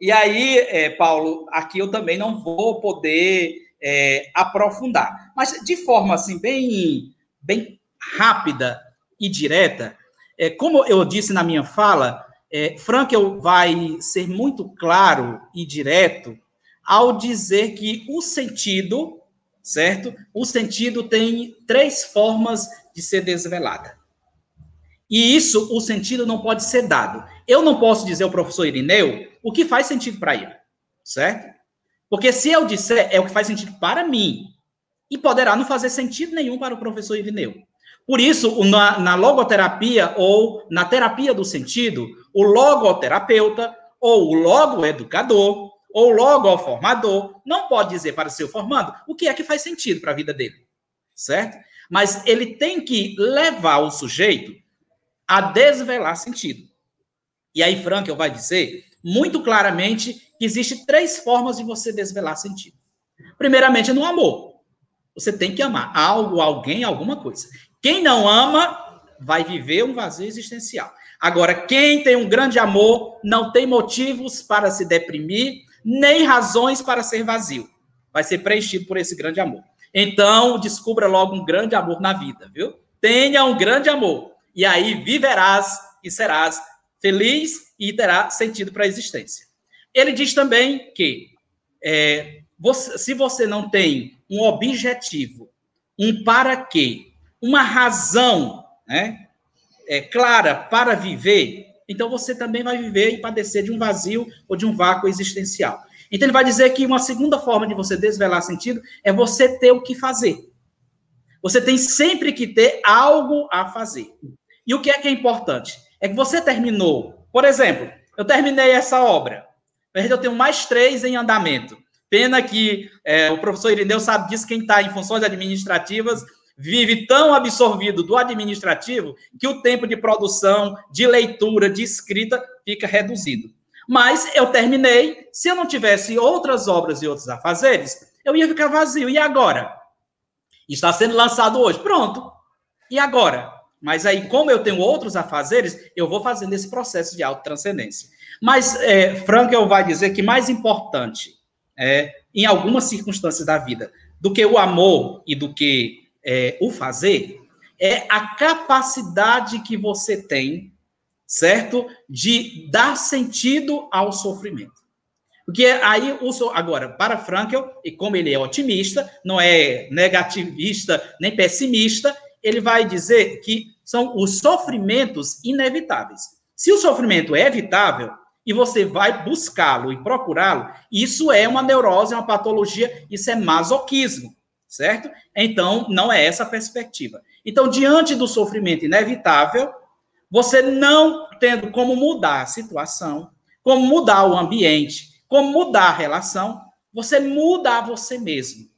E aí, é, Paulo, aqui eu também não vou poder é, aprofundar. Mas de forma assim, bem, bem rápida e direta, é, como eu disse na minha fala, é, Frankel vai ser muito claro e direto ao dizer que o sentido, certo? O sentido tem três formas de ser desvelada. E isso, o sentido não pode ser dado. Eu não posso dizer ao professor Irineu o que faz sentido para ele, certo? Porque se eu disser, é o que faz sentido para mim, e poderá não fazer sentido nenhum para o professor Irineu. Por isso, na, na logoterapia ou na terapia do sentido, o logoterapeuta ou o logoeducador ou logo formador não pode dizer para o seu formando o que é que faz sentido para a vida dele, certo? Mas ele tem que levar o sujeito a desvelar sentido. E aí Frankel vai dizer muito claramente que existe três formas de você desvelar sentido. Primeiramente, no amor. Você tem que amar algo, alguém, alguma coisa. Quem não ama vai viver um vazio existencial. Agora, quem tem um grande amor não tem motivos para se deprimir, nem razões para ser vazio. Vai ser preenchido por esse grande amor. Então, descubra logo um grande amor na vida, viu? Tenha um grande amor. E aí viverás e serás feliz e terá sentido para a existência. Ele diz também que é, você, se você não tem um objetivo, um para quê, uma razão né, é, clara para viver, então você também vai viver e padecer de um vazio ou de um vácuo existencial. Então ele vai dizer que uma segunda forma de você desvelar sentido é você ter o que fazer. Você tem sempre que ter algo a fazer. E o que é que é importante? É que você terminou. Por exemplo, eu terminei essa obra. Eu tenho mais três em andamento. Pena que é, o professor Irineu sabe disso, quem está em funções administrativas vive tão absorvido do administrativo que o tempo de produção, de leitura, de escrita fica reduzido. Mas eu terminei, se eu não tivesse outras obras e outros afazeres, eu ia ficar vazio. E agora? Está sendo lançado hoje. Pronto. E agora? Mas aí, como eu tenho outros afazeres, eu vou fazendo esse processo de autotranscendência. Mas é, Frankel vai dizer que mais importante, é, em algumas circunstâncias da vida, do que o amor e do que é, o fazer é a capacidade que você tem, certo? De dar sentido ao sofrimento. Porque aí, o, agora, para Frankel, e como ele é otimista, não é negativista nem pessimista, ele vai dizer que são os sofrimentos inevitáveis. Se o sofrimento é evitável e você vai buscá-lo e procurá-lo, isso é uma neurose, uma patologia, isso é masoquismo certo? Então, não é essa a perspectiva. Então, diante do sofrimento inevitável, você não tendo como mudar a situação, como mudar o ambiente, como mudar a relação, você muda a você mesmo.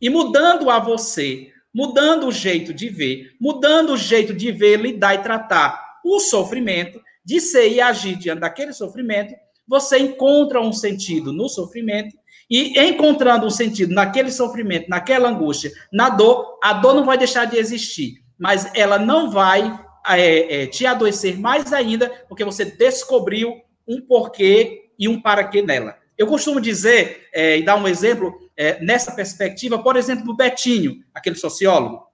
E mudando a você, mudando o jeito de ver, mudando o jeito de ver, lidar e tratar o sofrimento, de ser e agir diante daquele sofrimento, você encontra um sentido no sofrimento e encontrando um sentido naquele sofrimento, naquela angústia, na dor, a dor não vai deixar de existir, mas ela não vai é, é, te adoecer mais ainda, porque você descobriu um porquê e um para quê nela. Eu costumo dizer, é, e dar um exemplo é, nessa perspectiva, por exemplo, do Betinho, aquele sociólogo.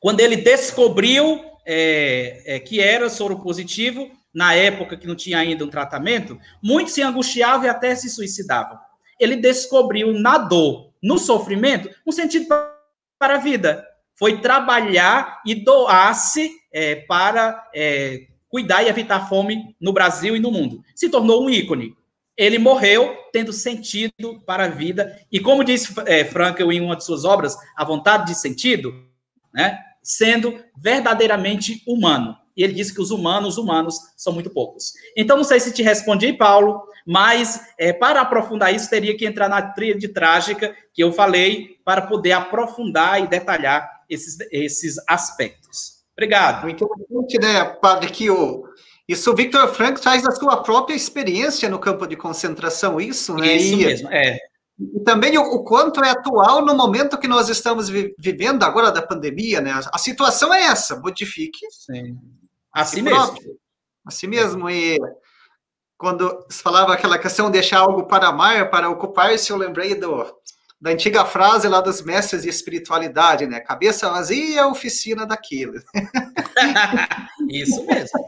Quando ele descobriu é, é, que era soro positivo, na época que não tinha ainda um tratamento, muitos se angustiavam e até se suicidavam ele descobriu na dor, no sofrimento, um sentido para a vida. Foi trabalhar e doar-se é, para é, cuidar e evitar fome no Brasil e no mundo. Se tornou um ícone. Ele morreu tendo sentido para a vida. E como disse é, em uma de suas obras, A Vontade de Sentido, né, sendo verdadeiramente humano. e ele disse que os humanos, humanos, são muito poucos. Então, não sei se te respondi, Paulo, mas é, para aprofundar isso, teria que entrar na tríade trágica que eu falei, para poder aprofundar e detalhar esses, esses aspectos. Obrigado. Muito interessante, né, padre, que o, isso o Victor Frank traz da sua própria experiência no campo de concentração, isso, né? Isso e, mesmo, é. E também o, o, quanto é atual no momento que nós estamos vi, vivendo agora da pandemia, né? A situação é essa, modifique. Sim. Assim si mesmo. Próprio, assim mesmo. E quando se falava aquela questão de deixar algo para amar, para ocupar-se, eu lembrei do, da antiga frase lá dos mestres de espiritualidade, né? Cabeça vazia, oficina daquilo. Isso mesmo.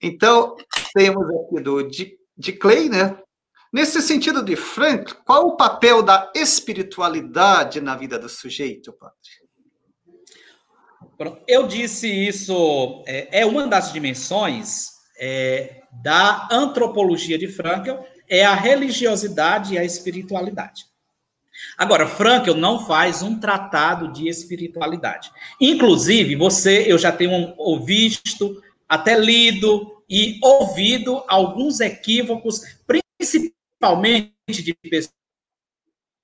Então, temos aqui do de, de Clay, né? Nesse sentido de Frank, qual o papel da espiritualidade na vida do sujeito, padre? Eu disse isso, é, é uma das dimensões é, da antropologia de Frankel, é a religiosidade e a espiritualidade. Agora, Frankel não faz um tratado de espiritualidade. Inclusive, você, eu já tenho visto, até lido e ouvido alguns equívocos, principalmente principalmente de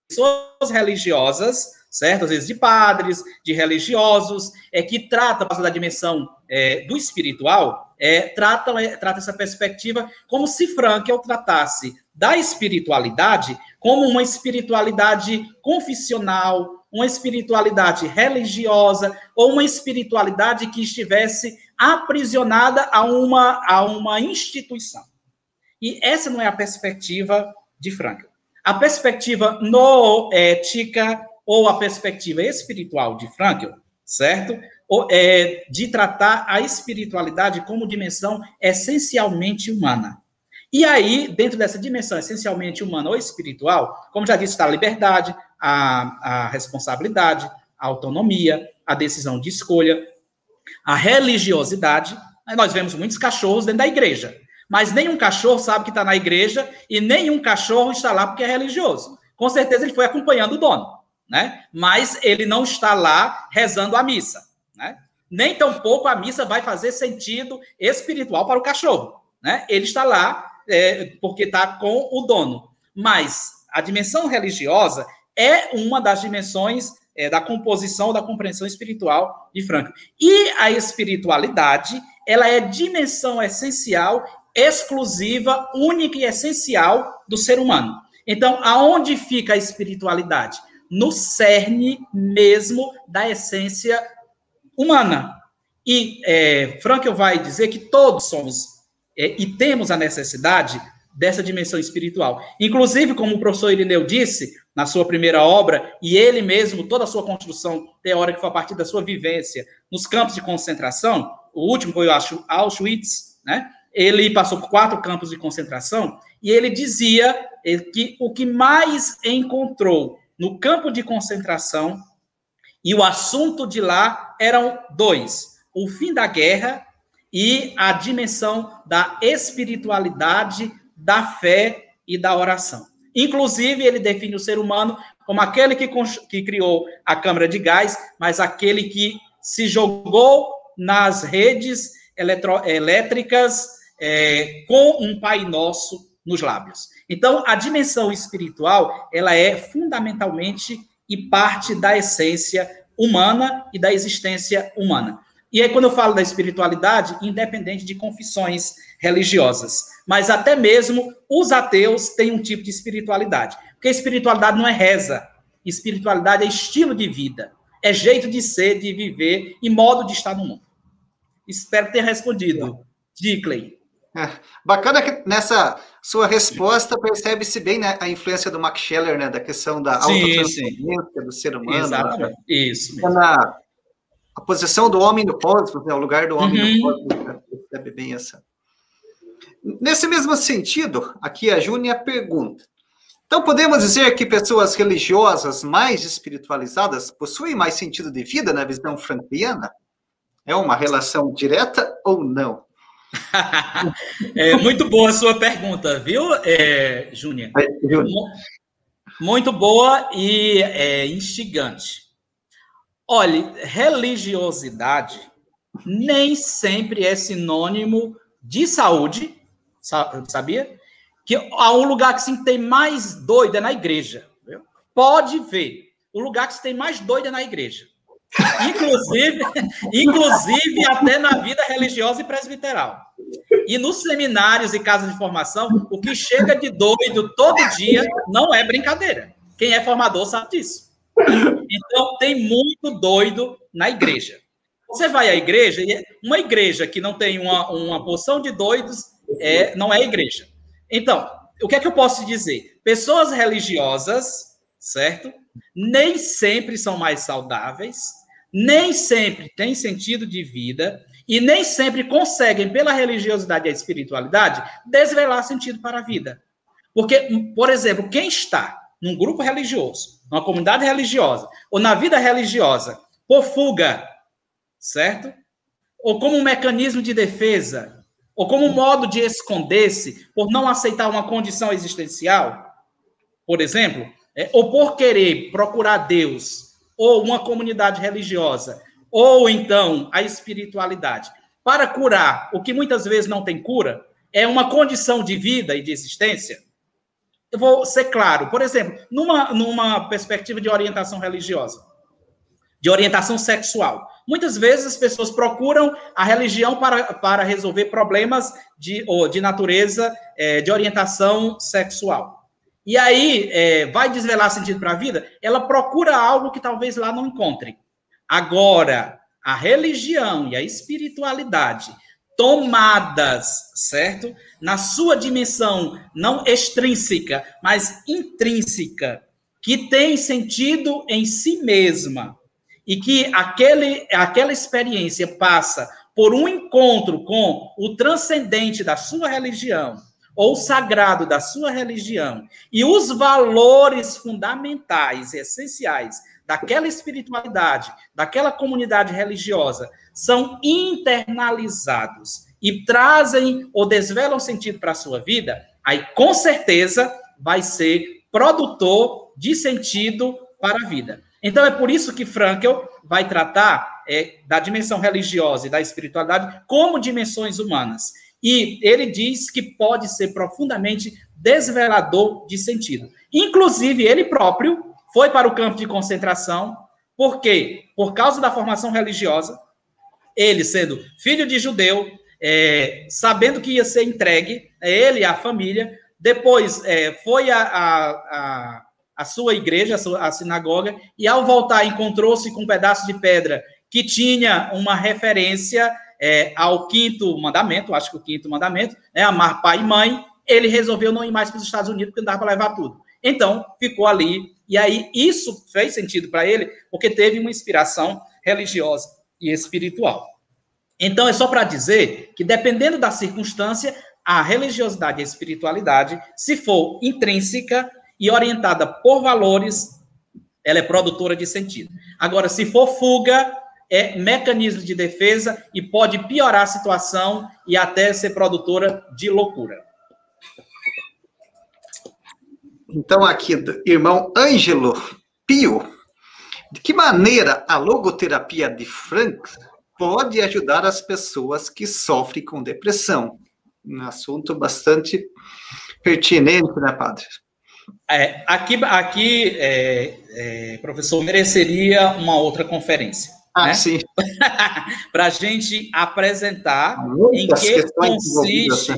pessoas religiosas, certo? Às vezes de padres, de religiosos, é que trata da dimensão é, do espiritual, é, trata, é, trata essa perspectiva como se Frankel tratasse da espiritualidade como uma espiritualidade confissional, uma espiritualidade religiosa ou uma espiritualidade que estivesse aprisionada a uma, a uma instituição. E essa não é a perspectiva de Frankl. A perspectiva noética ou a perspectiva espiritual de Frankl, certo? É de tratar a espiritualidade como dimensão essencialmente humana. E aí, dentro dessa dimensão essencialmente humana ou espiritual, como já disse, está a liberdade, a, a responsabilidade, a autonomia, a decisão de escolha, a religiosidade. Nós vemos muitos cachorros dentro da igreja mas nenhum cachorro sabe que está na igreja e nenhum cachorro está lá porque é religioso. Com certeza ele foi acompanhando o dono, né? Mas ele não está lá rezando a missa, né? Nem tampouco a missa vai fazer sentido espiritual para o cachorro, né? Ele está lá é, porque está com o dono. Mas a dimensão religiosa é uma das dimensões é, da composição, da compreensão espiritual de Franco. E a espiritualidade, ela é dimensão essencial exclusiva, única e essencial do ser humano. Então, aonde fica a espiritualidade? No cerne mesmo da essência humana. E é, Frankel vai dizer que todos somos é, e temos a necessidade dessa dimensão espiritual. Inclusive, como o professor Irineu disse na sua primeira obra, e ele mesmo, toda a sua construção teórica foi a partir da sua vivência nos campos de concentração, o último foi, acho, Auschwitz, né? ele passou por quatro campos de concentração e ele dizia que o que mais encontrou no campo de concentração e o assunto de lá eram dois: o fim da guerra e a dimensão da espiritualidade, da fé e da oração. Inclusive, ele define o ser humano como aquele que, que criou a câmara de gás, mas aquele que se jogou nas redes elétricas é, com um Pai Nosso nos lábios. Então, a dimensão espiritual, ela é fundamentalmente e parte da essência humana e da existência humana. E aí, quando eu falo da espiritualidade, independente de confissões religiosas, mas até mesmo os ateus têm um tipo de espiritualidade. Porque espiritualidade não é reza, espiritualidade é estilo de vida, é jeito de ser, de viver e modo de estar no mundo. Espero ter respondido. Dicley. É, bacana que nessa sua resposta percebe-se bem né, a influência do Max Scheller, né, da questão da autotranscendência do ser humano. Né? Exatamente, né? isso. Mesmo. Na, a posição do homem no cosmos, né, o lugar do homem uhum. no cosmos, né, percebe bem essa. Nesse mesmo sentido, aqui a Júnia pergunta. Então, podemos dizer que pessoas religiosas mais espiritualizadas possuem mais sentido de vida na visão frankliana? É uma relação direta ou não? é, muito boa a sua pergunta, viu, é, Júnior? Muito boa e é, instigante. Olha, religiosidade nem sempre é sinônimo de saúde, sabia? Que há um lugar que se tem mais doido é na igreja. Viu? Pode ver. O lugar que se tem mais doido é na igreja. Inclusive, inclusive até na vida religiosa e presbiteral. E nos seminários e casas de formação, o que chega de doido todo dia não é brincadeira. Quem é formador sabe disso. Então, tem muito doido na igreja. Você vai à igreja, e uma igreja que não tem uma, uma porção de doidos é, não é igreja. Então, o que é que eu posso dizer? Pessoas religiosas, certo? Nem sempre são mais saudáveis, nem sempre têm sentido de vida e nem sempre conseguem, pela religiosidade e a espiritualidade, desvelar sentido para a vida. Porque, por exemplo, quem está num grupo religioso, numa comunidade religiosa, ou na vida religiosa, por fuga, certo? Ou como um mecanismo de defesa, ou como um modo de esconder-se por não aceitar uma condição existencial, por exemplo, é, ou por querer procurar Deus ou uma comunidade religiosa, ou então a espiritualidade, para curar o que muitas vezes não tem cura, é uma condição de vida e de existência. Eu vou ser claro, por exemplo, numa, numa perspectiva de orientação religiosa, de orientação sexual. Muitas vezes as pessoas procuram a religião para, para resolver problemas de, ou de natureza é, de orientação sexual. E aí é, vai desvelar sentido para a vida, ela procura algo que talvez lá não encontre. Agora, a religião e a espiritualidade tomadas, certo? Na sua dimensão não extrínseca, mas intrínseca, que tem sentido em si mesma e que aquele, aquela experiência passa por um encontro com o transcendente da sua religião ou sagrado da sua religião e os valores fundamentais e essenciais daquela espiritualidade, daquela comunidade religiosa, são internalizados e trazem ou desvelam sentido para a sua vida, aí com certeza vai ser produtor de sentido para a vida. Então é por isso que Frankel vai tratar é, da dimensão religiosa e da espiritualidade como dimensões humanas. E ele diz que pode ser profundamente desvelador de sentido. Inclusive, ele próprio foi para o campo de concentração, por quê? Por causa da formação religiosa, ele sendo filho de judeu, é, sabendo que ia ser entregue, ele e a família, depois é, foi a, a, a, a, sua igreja, a, sua, a sinagoga, e ao voltar encontrou-se com um pedaço de pedra que tinha uma referência é, ao quinto mandamento, acho que o quinto mandamento, né, amar pai e mãe, ele resolveu não ir mais para os Estados Unidos porque não dava para levar tudo. Então, ficou ali e aí isso fez sentido para ele, porque teve uma inspiração religiosa e espiritual. Então é só para dizer que dependendo da circunstância, a religiosidade e a espiritualidade, se for intrínseca e orientada por valores, ela é produtora de sentido. Agora, se for fuga, é mecanismo de defesa e pode piorar a situação e até ser produtora de loucura. Então, aqui, irmão Ângelo Pio, de que maneira a logoterapia de Frank pode ajudar as pessoas que sofrem com depressão? Um assunto bastante pertinente, né, padre? É, aqui, aqui é, é, professor, mereceria uma outra conferência. Ah, né? sim. Para a gente apresentar em que consiste,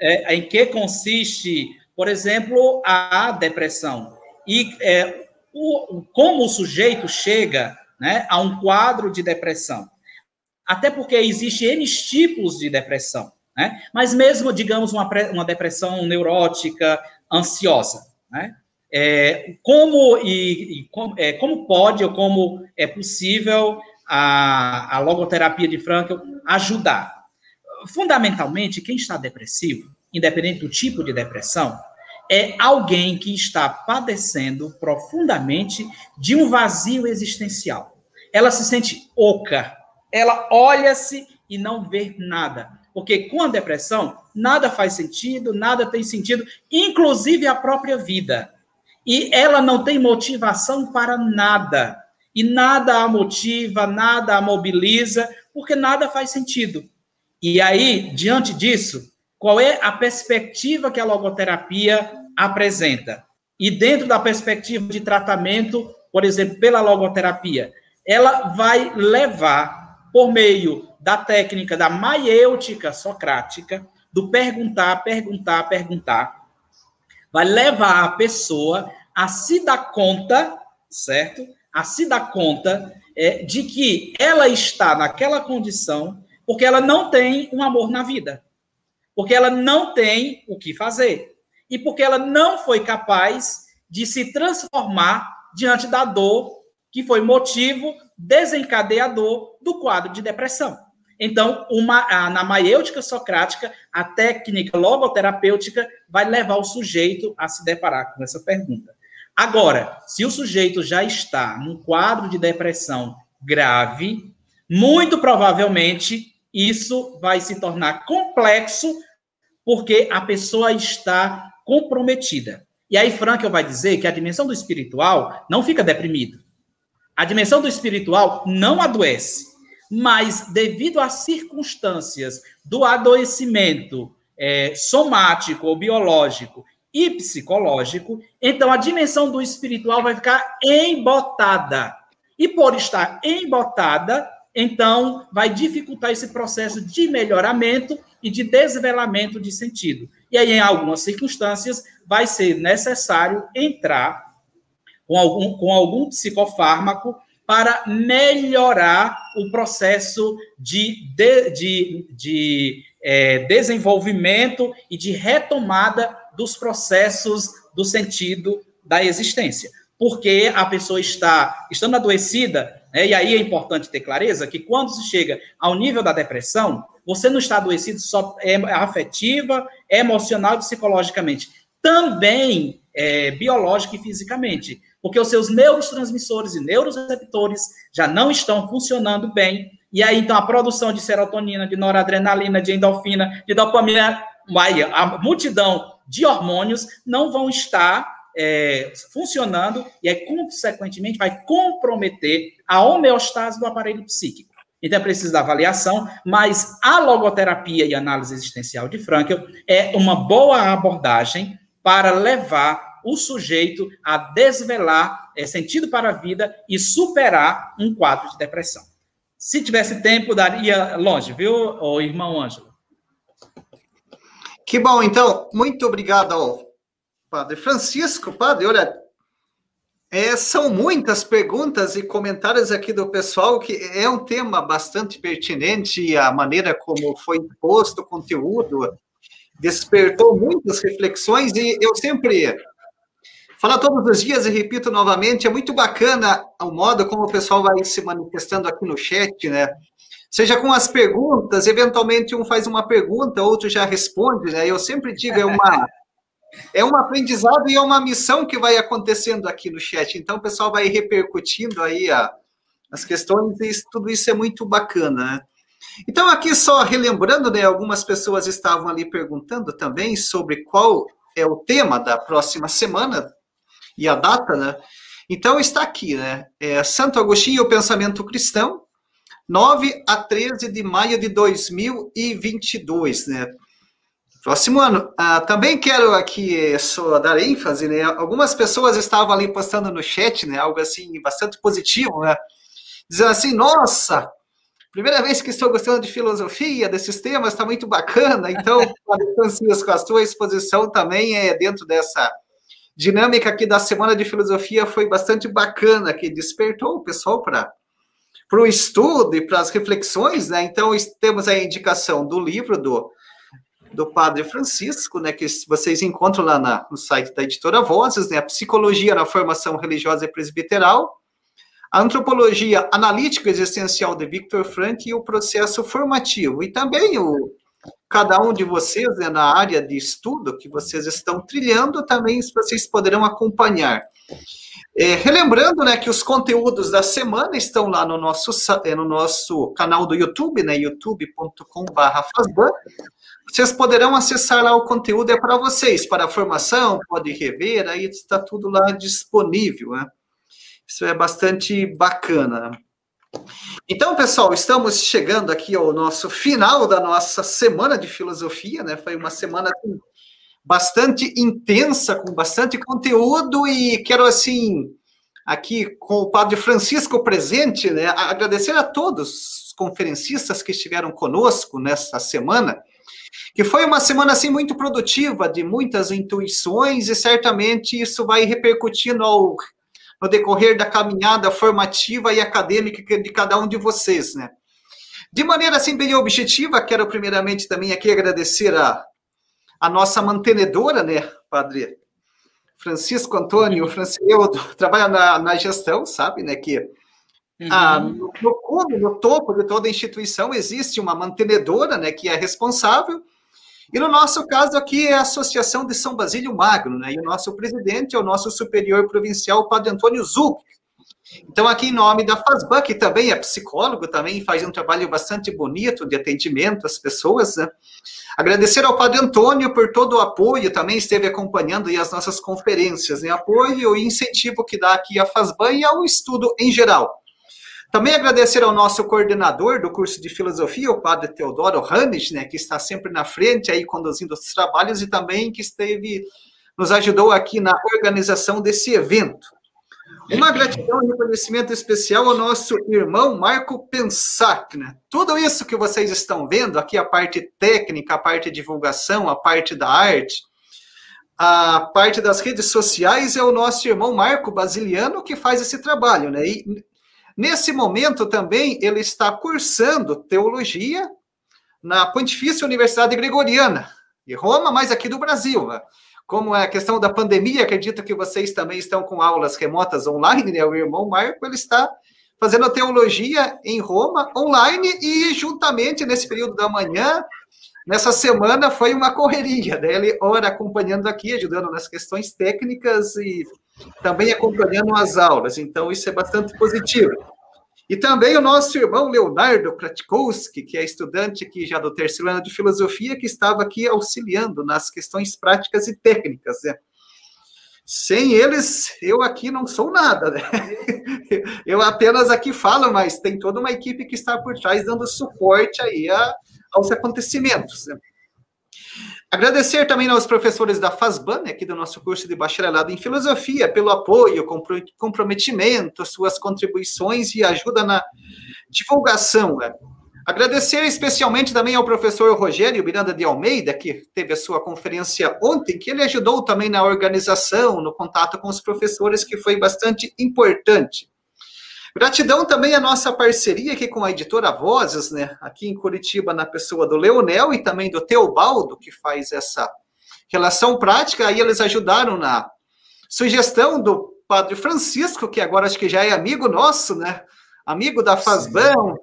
é, em que consiste por exemplo, a depressão. E é, o, como o sujeito chega né, a um quadro de depressão. Até porque existe N tipos de depressão. Né? Mas mesmo, digamos, uma, uma depressão neurótica, ansiosa. Né? É, como, e, e como, é, como pode ou como é possível a, a logoterapia de Frankl ajudar? Fundamentalmente, quem está depressivo, independente do tipo de depressão, é alguém que está padecendo profundamente de um vazio existencial. Ela se sente oca, ela olha-se e não vê nada. Porque com a depressão, nada faz sentido, nada tem sentido, inclusive a própria vida. E ela não tem motivação para nada. E nada a motiva, nada a mobiliza, porque nada faz sentido. E aí, diante disso, qual é a perspectiva que a logoterapia apresenta? E dentro da perspectiva de tratamento, por exemplo, pela logoterapia, ela vai levar, por meio da técnica da maiêutica socrática, do perguntar, perguntar, perguntar, vai levar a pessoa a se dar conta, certo? A se dar conta é, de que ela está naquela condição porque ela não tem um amor na vida, porque ela não tem o que fazer e porque ela não foi capaz de se transformar diante da dor que foi motivo desencadeador do quadro de depressão. Então, uma, na maiêutica socrática, a técnica logoterapêutica vai levar o sujeito a se deparar com essa pergunta. Agora, se o sujeito já está num quadro de depressão grave, muito provavelmente isso vai se tornar complexo porque a pessoa está comprometida. E aí Frankel vai dizer que a dimensão do espiritual não fica deprimido. A dimensão do espiritual não adoece mas devido às circunstâncias do adoecimento é, somático ou biológico e psicológico, então a dimensão do espiritual vai ficar embotada. E por estar embotada, então vai dificultar esse processo de melhoramento e de desvelamento de sentido. E aí, em algumas circunstâncias, vai ser necessário entrar com algum, com algum psicofármaco para melhorar o processo de, de, de, de é, desenvolvimento e de retomada dos processos do sentido da existência. Porque a pessoa está estando adoecida, né, e aí é importante ter clareza que quando se chega ao nível da depressão, você não está adoecido só é, afetiva, emocional e psicologicamente, também é, biológica e fisicamente porque os seus neurotransmissores e neuroreceptores já não estão funcionando bem. E aí, então, a produção de serotonina, de noradrenalina, de endorfina, de dopamina, a multidão de hormônios não vão estar é, funcionando e aí, consequentemente, vai comprometer a homeostase do aparelho psíquico. Então, é preciso da avaliação, mas a logoterapia e análise existencial de Frankel é uma boa abordagem para levar o sujeito a desvelar é, sentido para a vida e superar um quadro de depressão. Se tivesse tempo, daria longe, viu, irmão Ângelo? Que bom, então, muito obrigado ao Padre Francisco. Padre, olha, é, são muitas perguntas e comentários aqui do pessoal, que é um tema bastante pertinente, a maneira como foi imposto o conteúdo despertou muitas reflexões, e eu sempre Fala todos os dias e repito novamente, é muito bacana o modo como o pessoal vai se manifestando aqui no chat, né? Seja com as perguntas, eventualmente um faz uma pergunta, outro já responde, né? Eu sempre digo, é uma é um aprendizado e é uma missão que vai acontecendo aqui no chat. Então o pessoal vai repercutindo aí a, as questões e tudo isso é muito bacana, né? Então aqui só relembrando, né, algumas pessoas estavam ali perguntando também sobre qual é o tema da próxima semana e a data, né? Então está aqui, né? É Santo Agostinho, o pensamento cristão, 9 a 13 de maio de 2022, né? Próximo ano. Ah, também quero aqui só dar ênfase, né? Algumas pessoas estavam ali postando no chat, né? Algo assim bastante positivo, né? Dizendo assim, nossa, primeira vez que estou gostando de filosofia, desses temas, está muito bacana. Então, Francisco, a sua exposição também é dentro dessa dinâmica aqui da Semana de Filosofia foi bastante bacana, que despertou o pessoal para o estudo e para as reflexões, né? Então, temos a indicação do livro do, do Padre Francisco, né? Que vocês encontram lá na, no site da editora Vozes, né? A Psicologia na Formação Religiosa e Presbiteral, a Antropologia Analítica Existencial de Victor Frank e o Processo Formativo, e também o cada um de vocês né, na área de estudo que vocês estão trilhando, também vocês poderão acompanhar. É, relembrando né, que os conteúdos da semana estão lá no nosso, é, no nosso canal do YouTube, né, youtube.com.br Vocês poderão acessar lá o conteúdo, é para vocês, para a formação, pode rever, aí está tudo lá disponível. Né? Isso é bastante bacana. Então, pessoal, estamos chegando aqui ao nosso final da nossa semana de filosofia, né? Foi uma semana bastante intensa, com bastante conteúdo, e quero, assim, aqui com o Padre Francisco presente, né? Agradecer a todos os conferencistas que estiveram conosco nesta semana, que foi uma semana, assim, muito produtiva, de muitas intuições, e certamente isso vai repercutindo ao no decorrer da caminhada formativa e acadêmica de cada um de vocês, né? De maneira assim bem objetiva, quero primeiramente também aqui agradecer a, a nossa mantenedora, né, Padre Francisco Antônio Francildo, trabalha na, na gestão, sabe, né, que uhum. ah, no, no, no topo de toda instituição existe uma mantenedora, né, que é responsável e no nosso caso aqui é a Associação de São Basílio Magno, né? E o nosso presidente é o nosso superior provincial, o Padre Antônio Zuc. Então, aqui em nome da FASBAN, que também é psicólogo, também faz um trabalho bastante bonito de atendimento às pessoas, né? Agradecer ao Padre Antônio por todo o apoio, também esteve acompanhando as nossas conferências, né? Apoio e incentivo que dá aqui a FASBAN e ao estudo em geral. Também agradecer ao nosso coordenador do curso de filosofia, o padre Teodoro Hannes, né, que está sempre na frente aí conduzindo os trabalhos e também que esteve nos ajudou aqui na organização desse evento. Uma gratidão e reconhecimento especial ao nosso irmão Marco Pensac, né? Tudo isso que vocês estão vendo aqui, a parte técnica, a parte divulgação, a parte da arte, a parte das redes sociais é o nosso irmão Marco Basiliano que faz esse trabalho, né? E Nesse momento também ele está cursando teologia na Pontifícia Universidade Gregoriana, de Roma, mas aqui do Brasil. Né? Como é a questão da pandemia, acredito que vocês também estão com aulas remotas online, né? O irmão Marco, ele está fazendo a teologia em Roma online e juntamente nesse período da manhã, nessa semana foi uma correria, né? Ele ora acompanhando aqui, ajudando nas questões técnicas e também acompanhando as aulas, então isso é bastante positivo. E também o nosso irmão Leonardo Kratkowski, que é estudante aqui já do terceiro ano de filosofia, que estava aqui auxiliando nas questões práticas e técnicas. Né? Sem eles, eu aqui não sou nada, né? Eu apenas aqui falo, mas tem toda uma equipe que está por trás dando suporte aí a, aos acontecimentos. Né? Agradecer também aos professores da FASBAN, aqui do nosso curso de bacharelado em filosofia, pelo apoio, comprometimento, suas contribuições e ajuda na divulgação. Né? Agradecer especialmente também ao professor Rogério Miranda de Almeida, que teve a sua conferência ontem, que ele ajudou também na organização, no contato com os professores, que foi bastante importante. Gratidão também à nossa parceria aqui com a editora Vozes, né? Aqui em Curitiba, na pessoa do Leonel e também do Teobaldo, que faz essa relação prática. Aí eles ajudaram na sugestão do Padre Francisco, que agora acho que já é amigo nosso, né? Amigo da Fazbão,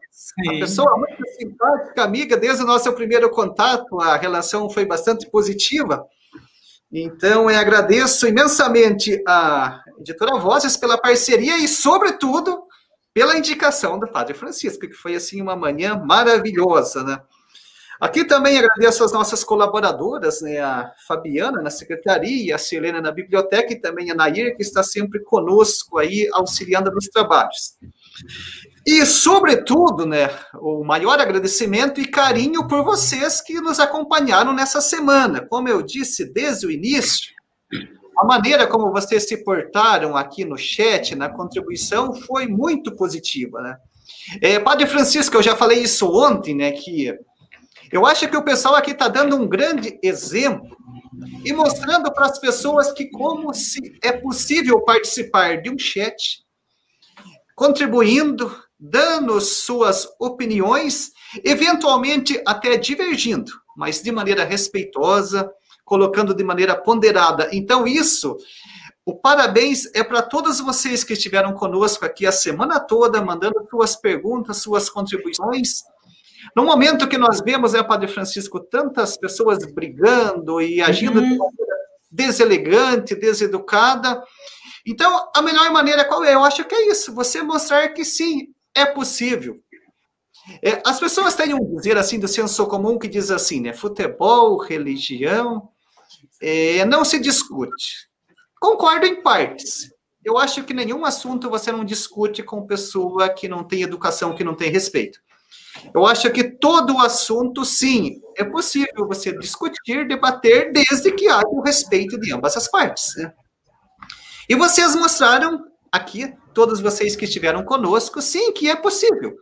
uma pessoa muito simpática, amiga, desde o nosso primeiro contato, a relação foi bastante positiva. Então, eu agradeço imensamente a editora Vozes pela parceria e, sobretudo, pela indicação do Padre Francisco, que foi assim uma manhã maravilhosa, né? Aqui também agradeço as nossas colaboradoras, né, a Fabiana na secretaria, a Selena na biblioteca e também a Nair, que está sempre conosco aí, auxiliando nos trabalhos. E, sobretudo, né, o maior agradecimento e carinho por vocês que nos acompanharam nessa semana. Como eu disse desde o início, a maneira como vocês se portaram aqui no chat, na contribuição, foi muito positiva, né? É, Padre Francisco, eu já falei isso ontem, né? Que eu acho que o pessoal aqui está dando um grande exemplo e mostrando para as pessoas que como se é possível participar de um chat, contribuindo, dando suas opiniões, eventualmente até divergindo, mas de maneira respeitosa, colocando de maneira ponderada. Então, isso, o parabéns é para todos vocês que estiveram conosco aqui a semana toda, mandando suas perguntas, suas contribuições. No momento que nós vemos, é, Padre Francisco, tantas pessoas brigando e agindo uhum. de maneira deselegante, deseducada. Então, a melhor maneira qual é? Eu acho que é isso, você mostrar que sim, é possível. É, as pessoas têm um dizer assim do senso comum que diz assim, né? Futebol, religião, é, não se discute. Concordo em partes. eu acho que nenhum assunto você não discute com pessoa que não tem educação, que não tem respeito. Eu acho que todo assunto, sim, é possível você discutir, debater, desde que haja o respeito de ambas as partes. Né? E vocês mostraram aqui, todos vocês que estiveram conosco, sim, que é possível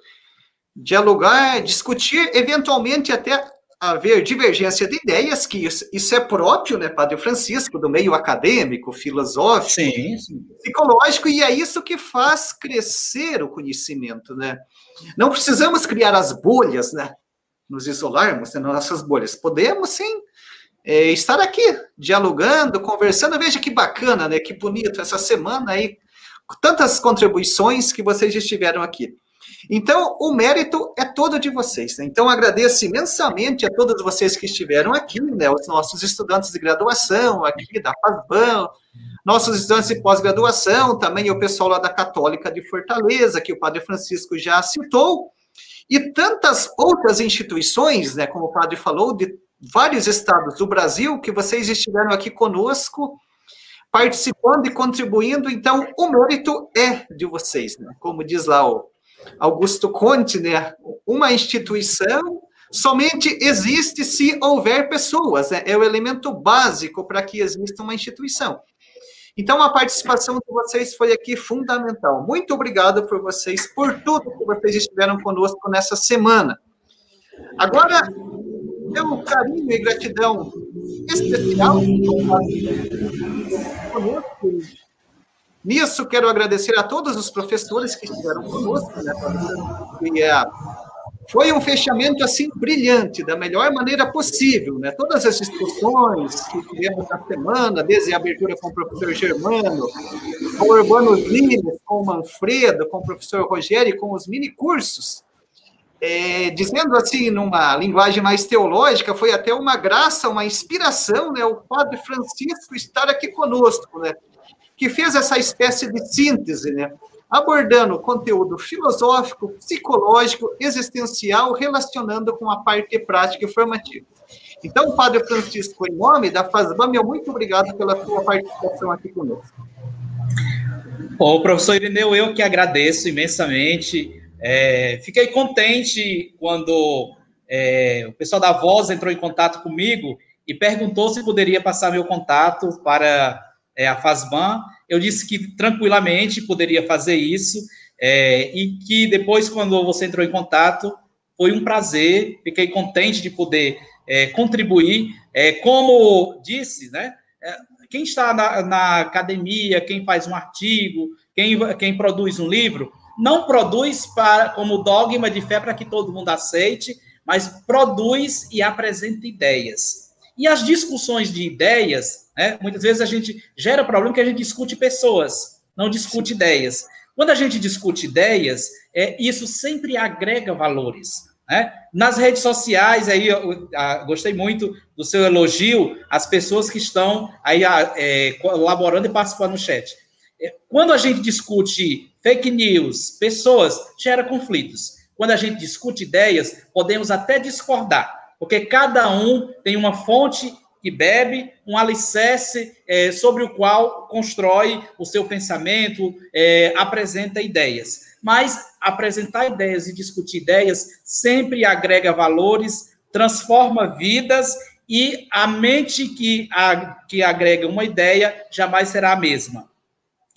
dialogar, discutir, eventualmente até haver divergência de ideias, que isso, isso, é próprio, né, Padre Francisco, do meio acadêmico, filosófico, sim, sim. psicológico, e é isso que faz crescer o conhecimento, né? Não precisamos criar as bolhas, né? Nos isolarmos né, nas nossas bolhas. Podemos, sim, é, estar aqui, dialogando, conversando. Veja que bacana, né? Que bonito essa semana aí, tantas contribuições que vocês estiveram aqui. Então, o mérito é todo de vocês. Né? Então, agradeço imensamente a todos vocês que estiveram aqui, né? os nossos estudantes de graduação aqui da FASBAN, nossos estudantes de pós-graduação, também o pessoal lá da Católica de Fortaleza, que o Padre Francisco já citou, e tantas outras instituições, né, como o Padre falou, de vários estados do Brasil, que vocês estiveram aqui conosco, participando e contribuindo, então o mérito é de vocês, né? como diz lá o Augusto Conte, né? Uma instituição somente existe se houver pessoas, né? é o elemento básico para que exista uma instituição. Então, a participação de vocês foi aqui fundamental. Muito obrigado por vocês, por tudo que vocês estiveram conosco nessa semana. Agora, meu carinho e gratidão especial conosco Nisso, quero agradecer a todos os professores que estiveram conosco, né, e, é, foi um fechamento assim brilhante, da melhor maneira possível, né? Todas as discussões que tivemos na semana, desde a abertura com o professor Germano, com o Urbano Lines, com o Manfredo, com o professor Rogério, com os mini cursos, é, dizendo assim, numa linguagem mais teológica, foi até uma graça, uma inspiração, né? O Padre Francisco estar aqui conosco, né? Que fez essa espécie de síntese, né? abordando conteúdo filosófico, psicológico, existencial, relacionando com a parte prática e formativa. Então, Padre Francisco, em nome da FASBAM, meu muito obrigado pela sua participação aqui conosco. Bom, professor Irineu, eu que agradeço imensamente. É, fiquei contente quando é, o pessoal da Voz entrou em contato comigo e perguntou se poderia passar meu contato para é, a FASBAN, eu disse que tranquilamente poderia fazer isso, é, e que depois, quando você entrou em contato, foi um prazer, fiquei contente de poder é, contribuir. É, como disse, né, é, quem está na, na, academia, quem faz um artigo, quem, quem produz um livro, não produz para, como dogma de fé para que todo mundo aceite, mas produz e apresenta ideias. E as discussões de ideias, né? Muitas vezes a gente gera problema que a gente discute pessoas, não discute Sim. ideias. Quando a gente discute ideias, é, isso sempre agrega valores. Né? Nas redes sociais, aí eu, gostei muito do seu elogio às pessoas que estão aí é, colaborando e participando no chat. É, quando a gente discute fake news, pessoas, gera conflitos. Quando a gente discute ideias, podemos até discordar, porque cada um tem uma fonte que bebe, um alicerce é, sobre o qual constrói o seu pensamento, é, apresenta ideias. Mas apresentar ideias e discutir ideias sempre agrega valores, transforma vidas e a mente que, a, que agrega uma ideia jamais será a mesma.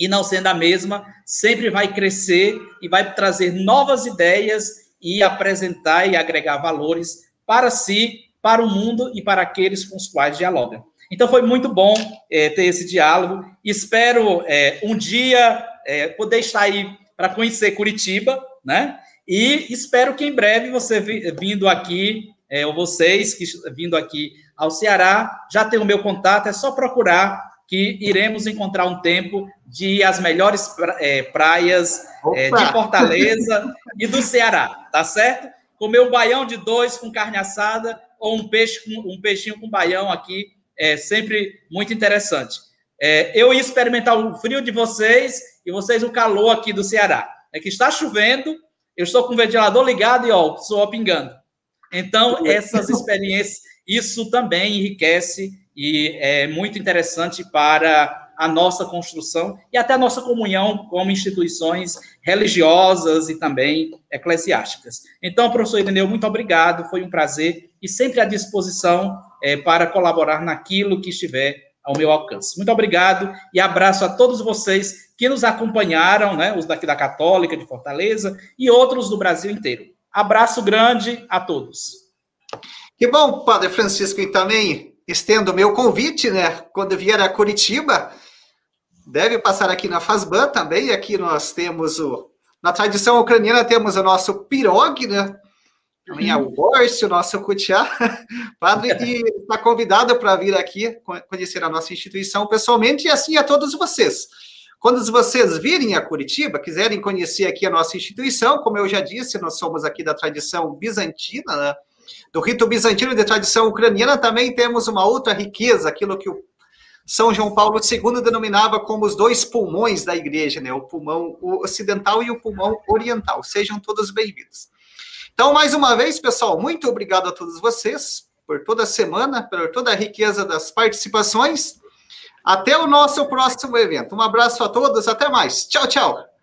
E não sendo a mesma, sempre vai crescer e vai trazer novas ideias e apresentar e agregar valores para si para o mundo e para aqueles com os quais dialoga. Então foi muito bom é, ter esse diálogo. Espero é, um dia é, poder estar aí para conhecer Curitiba, né? E espero que em breve você vindo aqui, ou vocês que vindo aqui ao Ceará, já tem o meu contato, é só procurar que iremos encontrar um tempo de ir às melhores praias de Fortaleza e do Ceará, tá certo? Comer um baião de dois com carne assada ou um peixe um peixinho com baião aqui, é sempre muito interessante. É, eu ia experimentar o frio de vocês e vocês o calor aqui do Ceará. É que está chovendo, eu estou com o ventilador ligado e ó, só pingando. Então, essas experiências, isso também enriquece e é muito interessante para a nossa construção e até a nossa comunhão como instituições religiosas e também eclesiásticas. Então, professor Ireneu, muito obrigado, foi um prazer e sempre à disposição é, para colaborar naquilo que estiver ao meu alcance. Muito obrigado e abraço a todos vocês que nos acompanharam, né, os daqui da Católica de Fortaleza e outros do Brasil inteiro. Abraço grande a todos. Que bom, Padre Francisco, e também estendo o meu convite, né, quando vier a Curitiba, deve passar aqui na Fazban também, aqui nós temos o, na tradição ucraniana temos o nosso pirog, né, também é o Borse, o nosso Kutiá, padre, e está convidado para vir aqui conhecer a nossa instituição pessoalmente, e assim a todos vocês. Quando vocês virem a Curitiba, quiserem conhecer aqui a nossa instituição, como eu já disse, nós somos aqui da tradição bizantina, né? do rito bizantino de tradição ucraniana, também temos uma outra riqueza, aquilo que o São João Paulo II denominava como os dois pulmões da igreja, né? o pulmão ocidental e o pulmão oriental. Sejam todos bem-vindos. Então, mais uma vez, pessoal, muito obrigado a todos vocês por toda a semana, por toda a riqueza das participações. Até o nosso próximo evento. Um abraço a todos, até mais. Tchau, tchau.